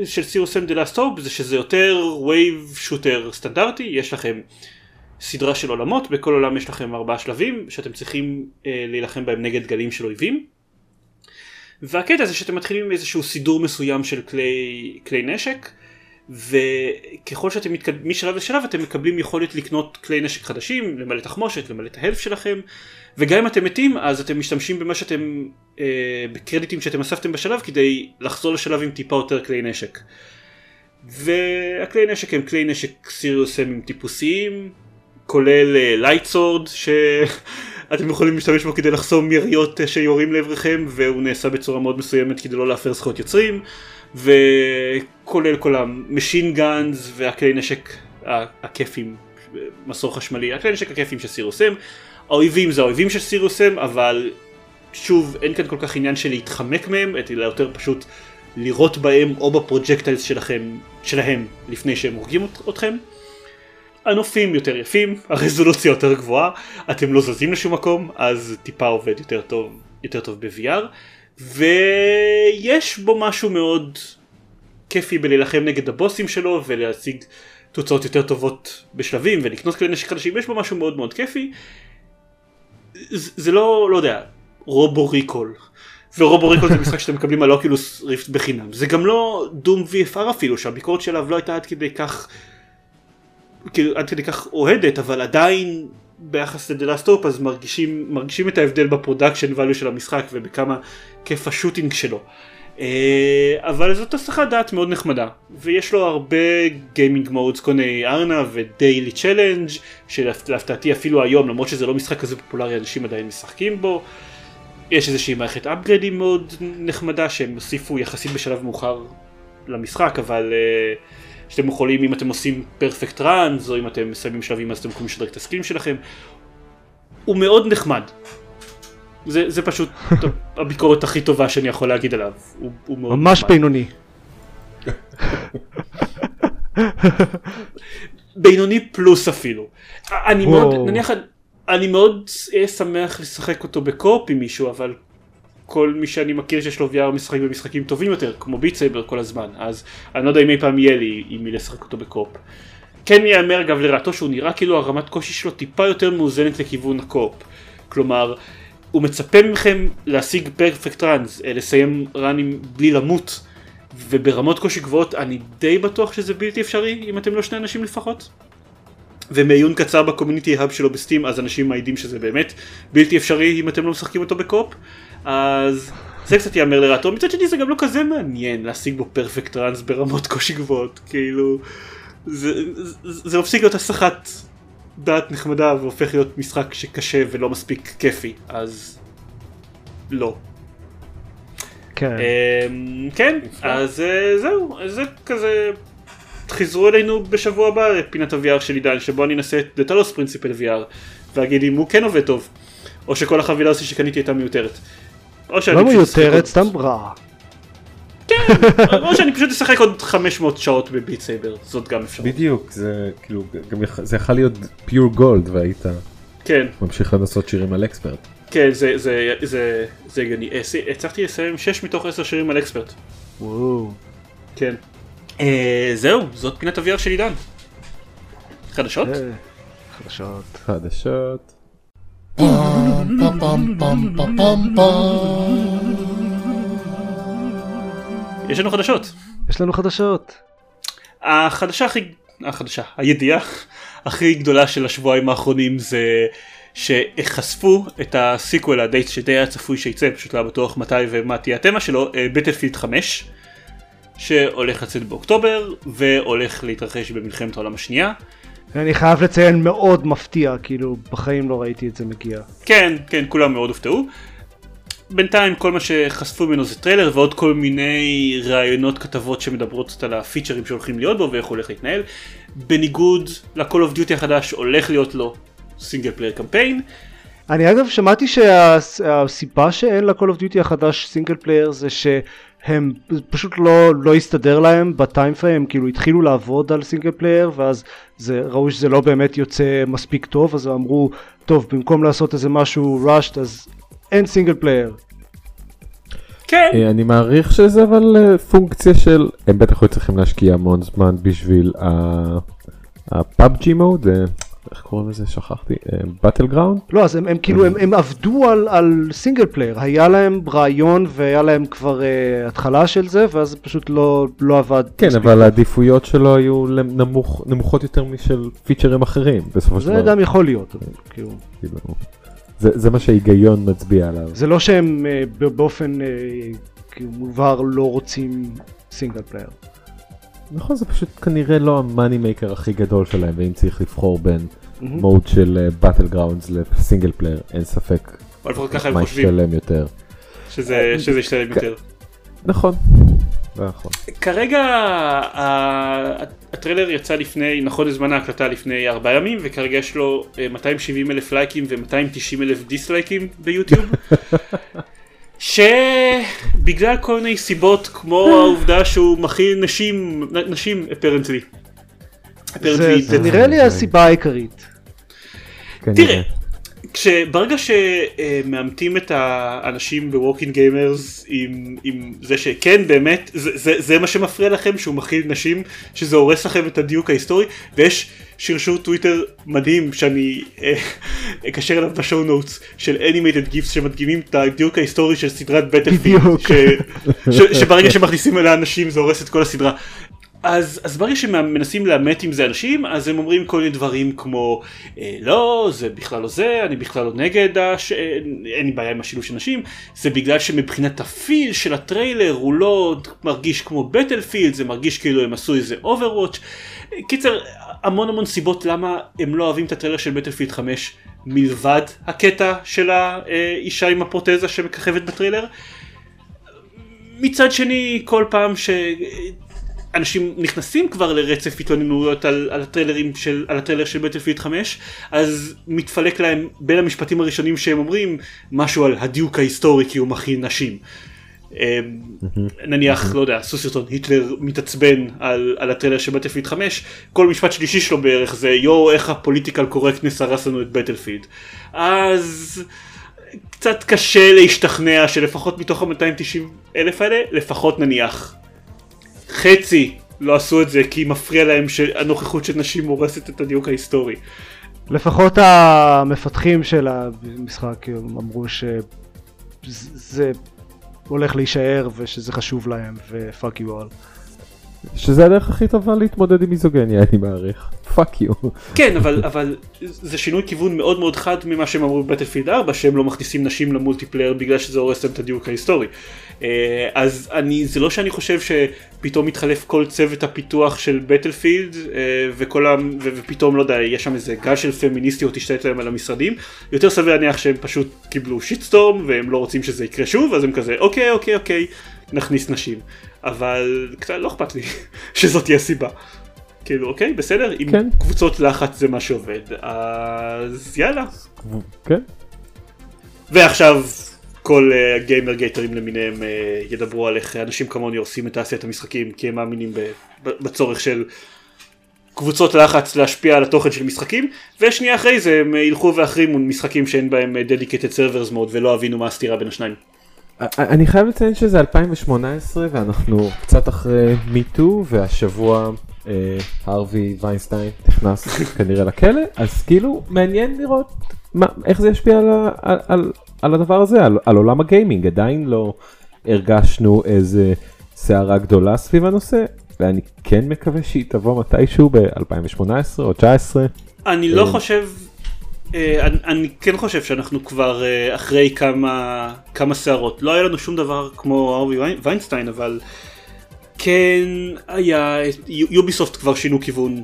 של Serious Sam The Last Hope זה שזה יותר wave shooter סטנדרטי, יש לכם סדרה של עולמות, בכל עולם יש לכם ארבעה שלבים שאתם צריכים אה, להילחם בהם נגד גלים של אויבים. והקטע זה שאתם מתחילים עם איזשהו סידור מסוים של כלי, כלי נשק וככל שאתם מתקדמים משלב לשלב אתם מקבלים יכולת לקנות כלי נשק חדשים, למלא תחמושת, למלא את ה health שלכם וגם אם אתם מתים אז אתם משתמשים במה שאתם, אה, בקרדיטים שאתם אספתם בשלב כדי לחזור לשלב עם טיפה יותר כלי נשק. והכלי נשק הם כלי נשק Serious Sam טיפוסיים, כולל light sword אתם יכולים להשתמש בו כדי לחסום יריות שיורים לעברכם והוא נעשה בצורה מאוד מסוימת כדי לא להפר זכויות יוצרים וכולל כל ה machine guns והכלי נשק הכיפים מסור חשמלי הכלי נשק הכיפים של Serious Sam האויבים זה האויבים של Serious Sam אבל שוב אין כאן כל כך עניין של להתחמק מהם אלא יותר פשוט לירות בהם או ב projectiles שלכם שלהם לפני שהם הורגים אתכם. הנופים יותר יפים, הרזולוציה יותר גבוהה, אתם לא זזים לשום מקום, אז טיפה עובד יותר טוב, יותר טוב ב-VR, ויש בו משהו מאוד כיפי בלהילחם נגד הבוסים שלו ולהשיג תוצאות יותר טובות בשלבים ולקנות כלי נשק חדשים, יש בו משהו מאוד מאוד כיפי. זה, זה לא, לא יודע, רובו ריקול. ורובו ריקול זה משחק שאתם מקבלים על אוקילוס ריפט בחינם. זה גם לא דום VFR אפילו, שהביקורת שלו לא הייתה עד כדי כך כאילו עד כדי כך אוהדת אבל עדיין ביחס Hope אז מרגישים, מרגישים את ההבדל ב production value של המשחק ובכמה כיף ה shooting שלו. אה, אבל זאת הסחת דעת מאוד נחמדה ויש לו הרבה gaming modes כגון arena ו daily challenge שלהפתעתי אפילו היום למרות שזה לא משחק כזה פופולרי אנשים עדיין משחקים בו. יש איזושהי מערכת upgrade ים מאוד נחמדה שהם הוסיפו יחסית בשלב מאוחר למשחק אבל uh, שאתם יכולים אם אתם עושים פרפקט ראנס או אם אתם מסיימים שלבים אז אתם יכולים לשדרג את הסקילים שלכם. הוא מאוד נחמד. זה, זה פשוט *laughs* הביקורת הכי טובה שאני יכול להגיד עליו. הוא, הוא מאוד ממש נחמד. בינוני. *laughs* בינוני פלוס אפילו. אני מאוד, נניח, אני מאוד שמח לשחק אותו בקופ עם מישהו אבל כל מי שאני מכיר שיש לו VR משחק במשחקים טובים יותר, כמו Beat Saber כל הזמן, אז אני לא יודע אם אי פעם יהיה לי עם מי לשחק אותו ב co-op. כן ייאמר אגב לרעתו שהוא נראה כאילו הרמת קושי שלו טיפה יותר מאוזנת לכיוון ה co-op. כלומר, הוא מצפה מכם להשיג perfect runs, לסיים run ים בלי למות, וברמות קושי גבוהות אני די בטוח שזה בלתי אפשרי אם אתם לא שני אנשים לפחות. ומעיון קצר ב community hub שלו ב Steam אז אנשים מעידים שזה באמת בלתי אפשרי אם אתם לא משחקים אותו בקופ אז זה קצת יאמר לרעתו. מצד שני זה גם לא כזה מעניין להשיג בו פרפקט טראנס ברמות קושי גבוהות. כאילו זה, זה, זה מפסיק להיות הסחת דעת נחמדה והופך להיות משחק שקשה ולא מספיק כיפי. אז לא. כן, um, כן אז uh, זהו. זה כזה חזרו אלינו בשבוע הבא לפינת ה-VR של עידן שבו אני אנסה את דטלוס פרינציפל VR ואגיד אם הוא כן עובד טוב או שכל החבילה הזו שקניתי הייתה מיותרת. או שאני לא מיותרת סתם רע. כן, או שאני פשוט אשחק עוד 500 שעות ב Beat Saber זאת גם אפשרות. בדיוק זה כאילו גם זה יכול להיות pure gold והיית כן ממשיך לנסות שירים על expert. כן זה זה זה זה הגיוני הצלחתי לסיים 6 מתוך 10 שירים על expert. וואו. כן. אה, זהו, זאת פינת ה של עידן. חדשות? אה, חדשות. יש לנו חדשות. יש לנו חדשות. החדשה הכי, החדשה, הידיעה הכי גדולה של השבועיים האחרונים זה שחשפו את הסיקוול הדייט שדי היה צפוי שייצא, פשוט לא בטוח מתי ומה תהיה התמה שלו, בטלפילד 5. שהולך לצאת באוקטובר והולך להתרחש במלחמת העולם השנייה. אני חייב לציין מאוד מפתיע, כאילו בחיים לא ראיתי את זה מגיע. כן, כן, כולם מאוד הופתעו. בינתיים כל מה שחשפו ממנו זה טריילר ועוד כל מיני ראיונות כתבות שמדברות על הפיצ'רים שהולכים להיות בו ואיך הוא הולך להתנהל. בניגוד ל-Call of Duty החדש הולך להיות לו single player campaign. אני אגב שמעתי שהסיבה שאין ל-Call of Duty החדש single player זה ש... הם פשוט לא, לא הסתדר להם ב time frame, הם כאילו התחילו לעבוד על single player ואז זה, ראו שזה לא באמת יוצא מספיק טוב אז אמרו טוב במקום לעשות איזה משהו rushed אז אין single player. כן. אה, אני מעריך שזה אבל אה, פונקציה של הם בטח היו צריכים להשקיע המון זמן בשביל ה PUBG mode איך קוראים לזה שכחתי battle אה, ground לא אז הם, הם כאילו הם, הם עבדו על, על single player היה להם רעיון והיה להם כבר אה, התחלה של זה ואז פשוט לא לא עבד כן אבל העדיפויות שלו היו נמוך, נמוכות יותר משל פיצ'רים אחרים בסופו של דבר. זה גם יכול להיות כאילו. כאילו. זה, זה מה שההיגיון מצביע עליו. זה לא שהם אה, באופן אה, מובהר לא רוצים single player. נכון זה פשוט כנראה לא ה money maker הכי גדול שלהם ואם צריך לבחור בין. mode של Battlegrounds ל single player אין ספק לפחות ככה הם מה חושבים ישתלם יותר. שזה שזה ישתלם יותר. נכון. נכון. כרגע הטריילר יצא לפני, נכון לזמן ההקלטה לפני ארבעה ימים וכרגע יש לו אה, 270 אלף לייקים ו-290 אלף דיסלייקים ביוטיוב. *laughs* שבגלל כל מיני סיבות כמו העובדה שהוא מכיל נשים, נשים אפרנטלי. זה- זה נראה לי הסיבה העיקרית. תראה, כשברגע שמאמתים את האנשים ב walking gamers עם, עם זה שכן באמת זה, זה, זה מה שמפריע לכם שהוא מכיל נשים שזה הורס לכם את הדיוק ההיסטורי ויש שרשור טוויטר מדהים שאני אה, אקשר אליו ב show notes של animated gifs שמדגימים את הדיוק ההיסטורי של סדרת בטלפילד שברגע שמכניסים אליה אנשים זה הורס את כל הסדרה. אז, אז ברגע שמנסים לאמת עם זה אנשים, אז הם אומרים כל מיני דברים כמו אה, לא, זה בכלל לא זה, אני בכלל לא נגד, הש... אה, אין לי בעיה עם השילוב של נשים, זה בגלל שמבחינת ה feel של הטריילר הוא לא מרגיש כמו בטלפילד, זה מרגיש כאילו הם עשו איזה אוברוואץ'. קיצר, המון המון סיבות למה הם לא אוהבים את הטריילר של בטלפילד 5 מלבד הקטע של האישה עם הפרוטזה שמככבת בטריילר. מצד שני, כל פעם ש... אנשים נכנסים כבר לרצף התלוננויות על, על הטריילרים של, על הטריילר של בטלפילד 5 אז מתפלק להם בין המשפטים הראשונים שהם אומרים משהו על הדיוק ההיסטורי כי הוא מכיל נשים. אמ, נניח לא יודע עשו סרטון היטלר מתעצבן על, על הטריילר של בטלפילד 5 כל משפט שלישי שלו בערך זה יואו איך ה political correctness הרס לנו את בטלפילד אז קצת קשה להשתכנע שלפחות מתוך ה-290 אלף האלה לפחות נניח חצי לא עשו את זה כי מפריע להם שהנוכחות של נשים הורסת את הדיוק ההיסטורי. לפחות המפתחים של המשחק אמרו שזה הולך להישאר ושזה חשוב להם ו fuck you all. שזה הדרך הכי טובה להתמודד עם מיזוגניה אני מעריך. fuck you. כן אבל אבל זה שינוי כיוון מאוד מאוד חד ממה שהם אמרו בבטלפילד 4 שהם לא מכניסים נשים למולטיפלייר בגלל שזה הורס להם את הדיוק ההיסטורי. אה, אז אני זה לא שאני חושב שפתאום מתחלף כל צוות הפיתוח של בטלפילד אה, וכל ה... ופתאום לא יודע יש שם איזה גל של פמיניסטיות השתלט להם על המשרדים יותר סביר להניח שהם פשוט קיבלו שיטסטורם והם לא רוצים שזה יקרה שוב אז הם כזה אוקיי אוקיי אוקיי נכניס נשים אבל קצת לא אכפת לי *laughs* שזאת תהיה סיבה. כאילו אוקיי בסדר אם כן. קבוצות לחץ זה מה שעובד אז יאללה כן. ועכשיו כל אה, הגיימר גייטרים למיניהם אה, ידברו על איך אנשים כמוני הורסים את תעשיית המשחקים כי הם מאמינים בצורך של קבוצות לחץ להשפיע על התוכן של משחקים ושנייה אחרי זה הם ילכו ויחרימו משחקים שאין בהם אה, dedicated servers mode ולא הבינו מה הסתירה בין השניים. אני חייב לציין שזה 2018 ואנחנו קצת אחרי מיטו והשבוע אה, הרווי ויינסטיין נכנס כנראה לכלא אז כאילו מעניין לראות מה, איך זה ישפיע על, על, על, על הדבר הזה על, על עולם הגיימינג עדיין לא הרגשנו איזה סערה גדולה סביב הנושא ואני כן מקווה שהיא תבוא מתישהו ב-2018 או 2019. אני לא אה. חושב, אני, אני כן חושב שאנחנו כבר אה, אחרי כמה, כמה סערות. לא היה לנו שום דבר כמו ארווי ויינסטיין, אבל כן היה, יוביסופט כבר שינו כיוון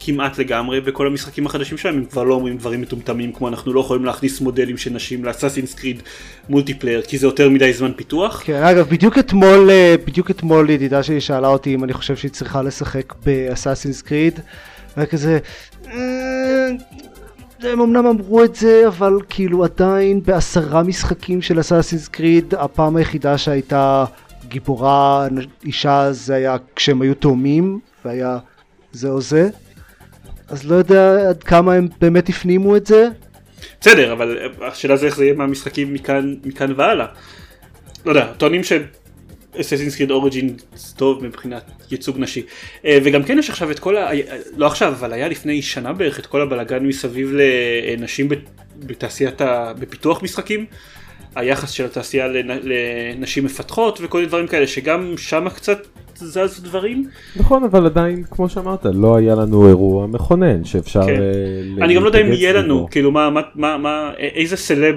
כמעט לגמרי בכל המשחקים החדשים שלהם, הם כבר לא אומרים דברים מטומטמים כמו אנחנו לא יכולים להכניס מודלים של נשים לאסאסינס קריד מולטיפלייר כי זה יותר מדי זמן פיתוח. כן, אגב, בדיוק אתמול, אה, בדיוק אתמול ידידה שלי שאלה אותי אם אני חושב שהיא צריכה לשחק באסאסינס קריד, והיה כזה, "אה, הם אמנם אמרו את זה, אבל כאילו עדיין בעשרה משחקים של אסאסינס קריד, הפעם היחידה שהייתה גיבורה, אישה, זה היה כשהם היו תאומים, והיה זה או זה. אז לא יודע עד כמה הם באמת הפנימו את זה. בסדר, אבל השאלה זה איך זה יהיה מהמשחקים מכאן, מכאן והלאה. לא יודע, טוענים ש... אססינס קריד אוריג'ין טוב מבחינת ייצוג נשי. אה, וגם כן יש עכשיו את כל ה... לא עכשיו, אבל היה לפני שנה בערך את כל הבלאגן מסביב לנשים בת- בתעשיית ה... בפיתוח משחקים. היחס של התעשייה לנ... לנשים מפתחות וכל מיני דברים כאלה שגם שם קצת זזו דברים. נכון אבל עדיין כמו שאמרת לא היה לנו אירוע מכונן שאפשר כן. אה, אני גם לא יודע אם יהיה לנו. כאילו מה, מה, מה, איזה סלב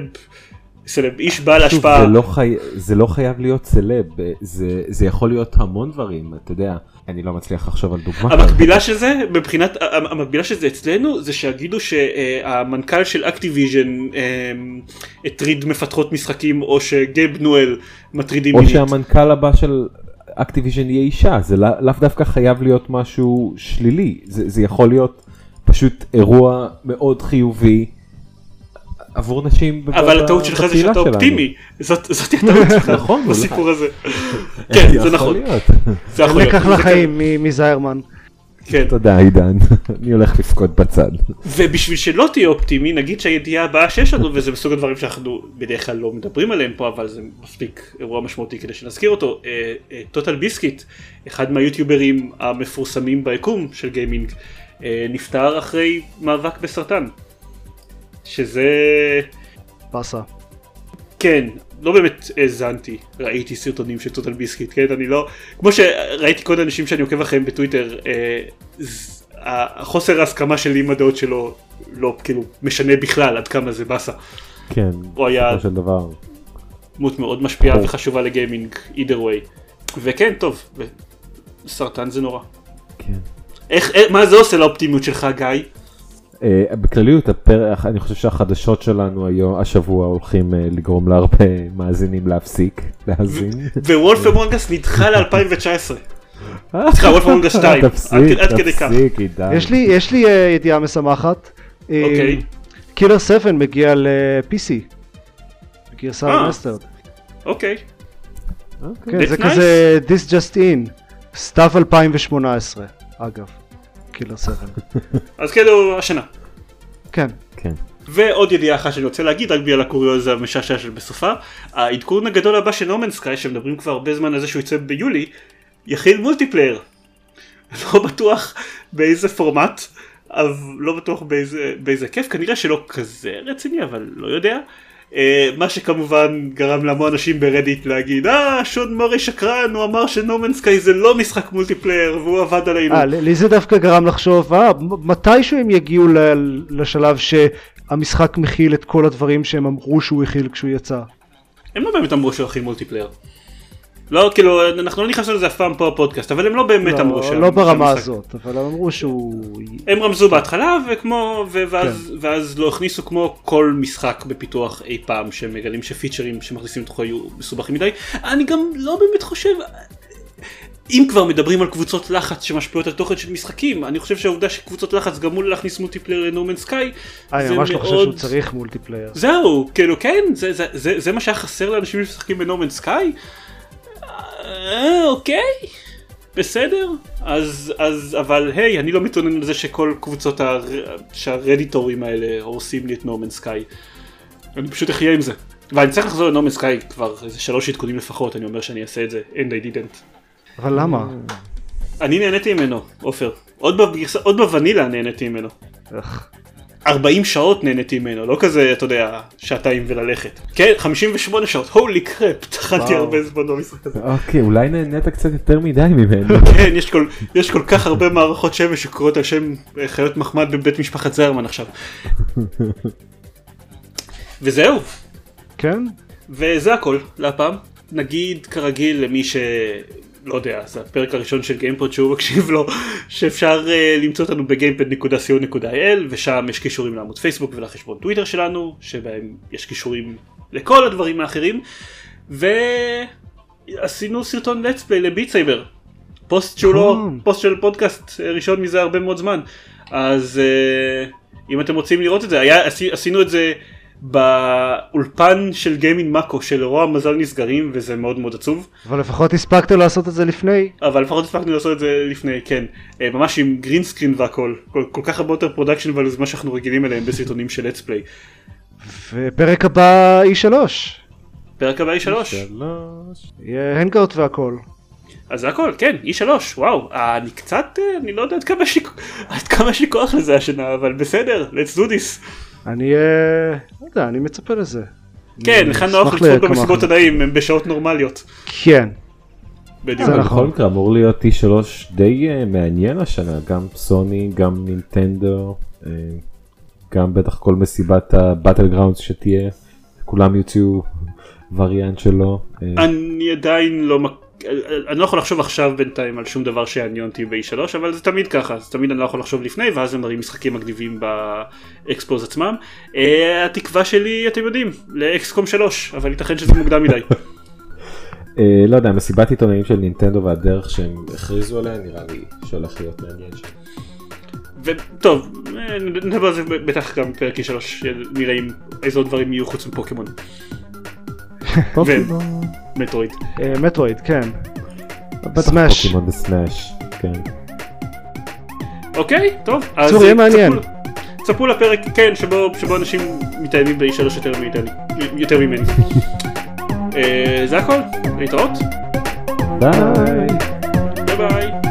סלב, איש בעל השפעה. זה לא, חי... זה לא חייב להיות סלב, זה, זה יכול להיות המון דברים, אתה יודע, אני לא מצליח לחשוב על דוגמה. המקבילה של זה מבחינת המקבילה של זה אצלנו זה שיגידו שהמנכ"ל של אקטיביז'ן הטריד מפתחות משחקים או שגייב ניואל מטרידים אותו מינית. שהמנכ"ל הבא של אקטיביז'ן יהיה אישה, זה לא- לאו דווקא חייב להיות משהו שלילי, זה, זה יכול להיות פשוט אירוע מאוד חיובי עבור נשים. אבל הטעות שלך זה שאתה. אופטימי זאת הטעות שלך נכון, אולי. בסיפור הזה. *laughs* כן זה יכול נכון. להיות. זה יכול להיות. לקח לחיים מ- מזיירמן. כן. תודה עידן, *laughs* אני הולך לבכות בצד. ובשביל שלא תהיה אופטימי נגיד שהידיעה הבאה שיש לנו וזה מסוג הדברים שאנחנו בדרך כלל לא מדברים עליהם פה אבל זה מספיק אירוע משמעותי כדי שנזכיר אותו טוטל ביסקיט אחד מהיוטיוברים המפורסמים ביקום של גיימינג אה, נפטר אחרי מאבק בסרטן. שזה באסה. כן לא באמת האזנתי ראיתי סרטונים של טוטל ביסקיט כן אני לא כמו שראיתי כל האנשים שאני עוקב אחריהם בטוויטר אה, ז- החוסר ההסכמה שלי עם הדעות שלו לא כאילו משנה בכלל עד כמה זה באסה כן, הוא היה- של דבר. דמות מאוד משפיעה ברור. וחשובה לגיימינג either way וכן טוב ו- סרטן זה נורא כן. איך, איך מה זה עושה לאופטימיות שלך גיא? אה, בכלליות הפרק, אני חושב שהחדשות שלנו היום, השבוע הולכים אה, לגרום להרבה מאזינים להפסיק להאזין. ווולף אמונגס נדחה ל-2019 סליחה, וולף אמונגס 2 תפסיק. תפסיק עידן. יש לי יש לי אה, ידיעה משמחת. אוקיי. קילר 7 מגיע ל-PC. גרסה אה. remastered. אוקיי אוקיי. זה כזה This Just In. סתיו 2018 אגב. קילר 7. אז כאילו השנה כן. כן. ועוד ידיעה אחת שאני רוצה להגיד רק בגלל הקוריוז המשעשע של בסופו העדכון הגדול הבא של נו מנ'ס סקאי שמדברים כבר הרבה זמן על זה שהוא יצא ביולי יכיל מולטיפלייר *laughs* לא בטוח באיזה פורמט אבל לא בטוח באיזה באיזה כיף כנראה שלא כזה רציני אבל לא יודע מה שכמובן גרם להמון אנשים ברדיט להגיד אה שון מורי שקרן הוא אמר שנו מנ'ס סקאי זה לא משחק מולטיפלייר והוא עבד עלינו אה, לי זה דווקא גרם לחשוב, אה, מתישהו הם יגיעו לשלב שהמשחק מכיל את כל הדברים שהם אמרו שהוא יכיל כשהוא יצא. הם לא באמת אמרו שהוא יכיל מולטיפלייר. לא כאילו אנחנו לא נכנסנו לזה אף פעם פה בפודקאסט אבל הם לא באמת אמרו לא, שה- לא ברמה שהמשחק- הזאת, אבל הם אמרו שהוא... הם רמזו בהתחלה וכמו ו- ואז, כן. ואז לא הכניסו כמו כל משחק בפיתוח אי פעם שהם מגלים שפיצ'רים שמכניסים לתוכו יהיו מסובכים מדי אני גם לא באמת חושב אם כבר מדברים על קבוצות לחץ שמשפיעות על תוכן של משחקים אני חושב שהעובדה שקבוצות לחץ גרמו להכניס מולטיפלייר לנו מנ'ס סקאי אה, אני ממש לא חושב שהוא צריך מולטיפלייר. זהו, כאילו כן, זה, זה, זה, זה מה שהיה חסר לאנשים שמשחקים בנו מנ'ס סקאי? אוקיי, בסדר, אז, אז, אבל היי, אני לא מתלונן על זה שכל קבוצות הר... שהרדיטורים האלה הורסים לי את נומן סקאי. אני פשוט אחיה עם זה. ואני צריך לחזור לנומן סקאי כבר איזה שלוש עדכונים לפחות, אני אומר שאני אעשה את זה, and I didn't. אבל למה? אני נהניתי ממנו, עופר. עוד, עוד בוונילה נהניתי ממנו. איך. 40 שעות נהניתי ממנו, לא כזה, אתה יודע, שעתיים וללכת. כן, 58 שעות, הולי קרפ, טחנתי וואו. הרבה זמן במשחק הזה. אוקיי, אולי נהנית קצת יותר מדי ממנו. *laughs* כן, יש כל, יש כל כך הרבה מערכות שמש שקורות על שם אה, חיות מחמד בבית משפחת זרמן עכשיו. *laughs* וזהו, כן? וזה הכל להפעם. נגיד כרגיל למי ש... לא יודע, זה הפרק הראשון של גיימפוד שהוא מקשיב לו, שאפשר uh, למצוא אותנו בגיימפד.co.il ושם יש קישורים לעמוד פייסבוק ולחשבון טוויטר שלנו, שבהם יש קישורים לכל הדברים האחרים, ועשינו סרטון let's play לביט סייבר. פוסט שהוא לא. פוסט של פודקאסט אה, ראשון מזה הרבה מאוד זמן. אז uh, אם אתם רוצים לראות את זה, היה, עשי, עשינו את זה באולפן של גיימינג מאקו של רוע מזל נסגרים וזה מאוד מאוד עצוב. אבל לפחות הספקת לעשות את זה לפני. אבל לפחות הספקנו לעשות את זה לפני, כן. אה, ממש עם green screen והכל. כל, כל כך הרבה יותר production values ממה שאנחנו רגילים אליהם בסרטונים של let's play. ופרק הבא E3. פרק הבא E3. שלוש. יהיה הנגאוט והכל. אז זה הכל, כן, E3, וואו. אה, אני קצת, אה, אני לא יודע עד כמה יש לי כוח לזה השנה, אבל בסדר, let's do this. אני, אה, לא יודע, אני מצפה לזה. כן, לך נוח לצפות במסיבות. עיניים, הם בשעות נורמליות. כן. בדיוק. זה נכון. בכל אמור להיות T3 די אה, מעניין השנה, גם סוני, גם נינטנדו, אה, גם בטח כל מסיבת הבאטל גראונדס שתהיה, כולם יוציאו וריאנט שלו. אני עדיין לא... אני לא יכול לחשוב עכשיו בינתיים על שום דבר שיעניין אותי ב-E3 אבל זה תמיד ככה זה תמיד אני לא יכול לחשוב לפני ואז הם מראים משחקים מגניבים באקספוז עצמם. אה, התקווה שלי אתם יודעים לאקסקום 3 אבל ייתכן שזה מוקדם מדי. *laughs* אה, לא יודע, מסיבת עיתונאים של נינטנדו והדרך שהם הכריזו עליה נראה לי שהולך להיות מעניין שם. וטוב אה, נדבר על זה בטח גם בפרק E3 נראה אם איזה עוד דברים יהיו חוץ מפוקימון פוקימון, *laughs* מטרואיד. אה, מטרואיד, כן. סמאש. פוקימון וסמאש, כן. אוקיי טוב צור, יהיה אה, מעניין. צפו- לפרק כן שבו אנשים ב-E3 יותר מאיתנו יותר ממני. *laughs* אה, זה הכל להתראות ביי. ביי ביי.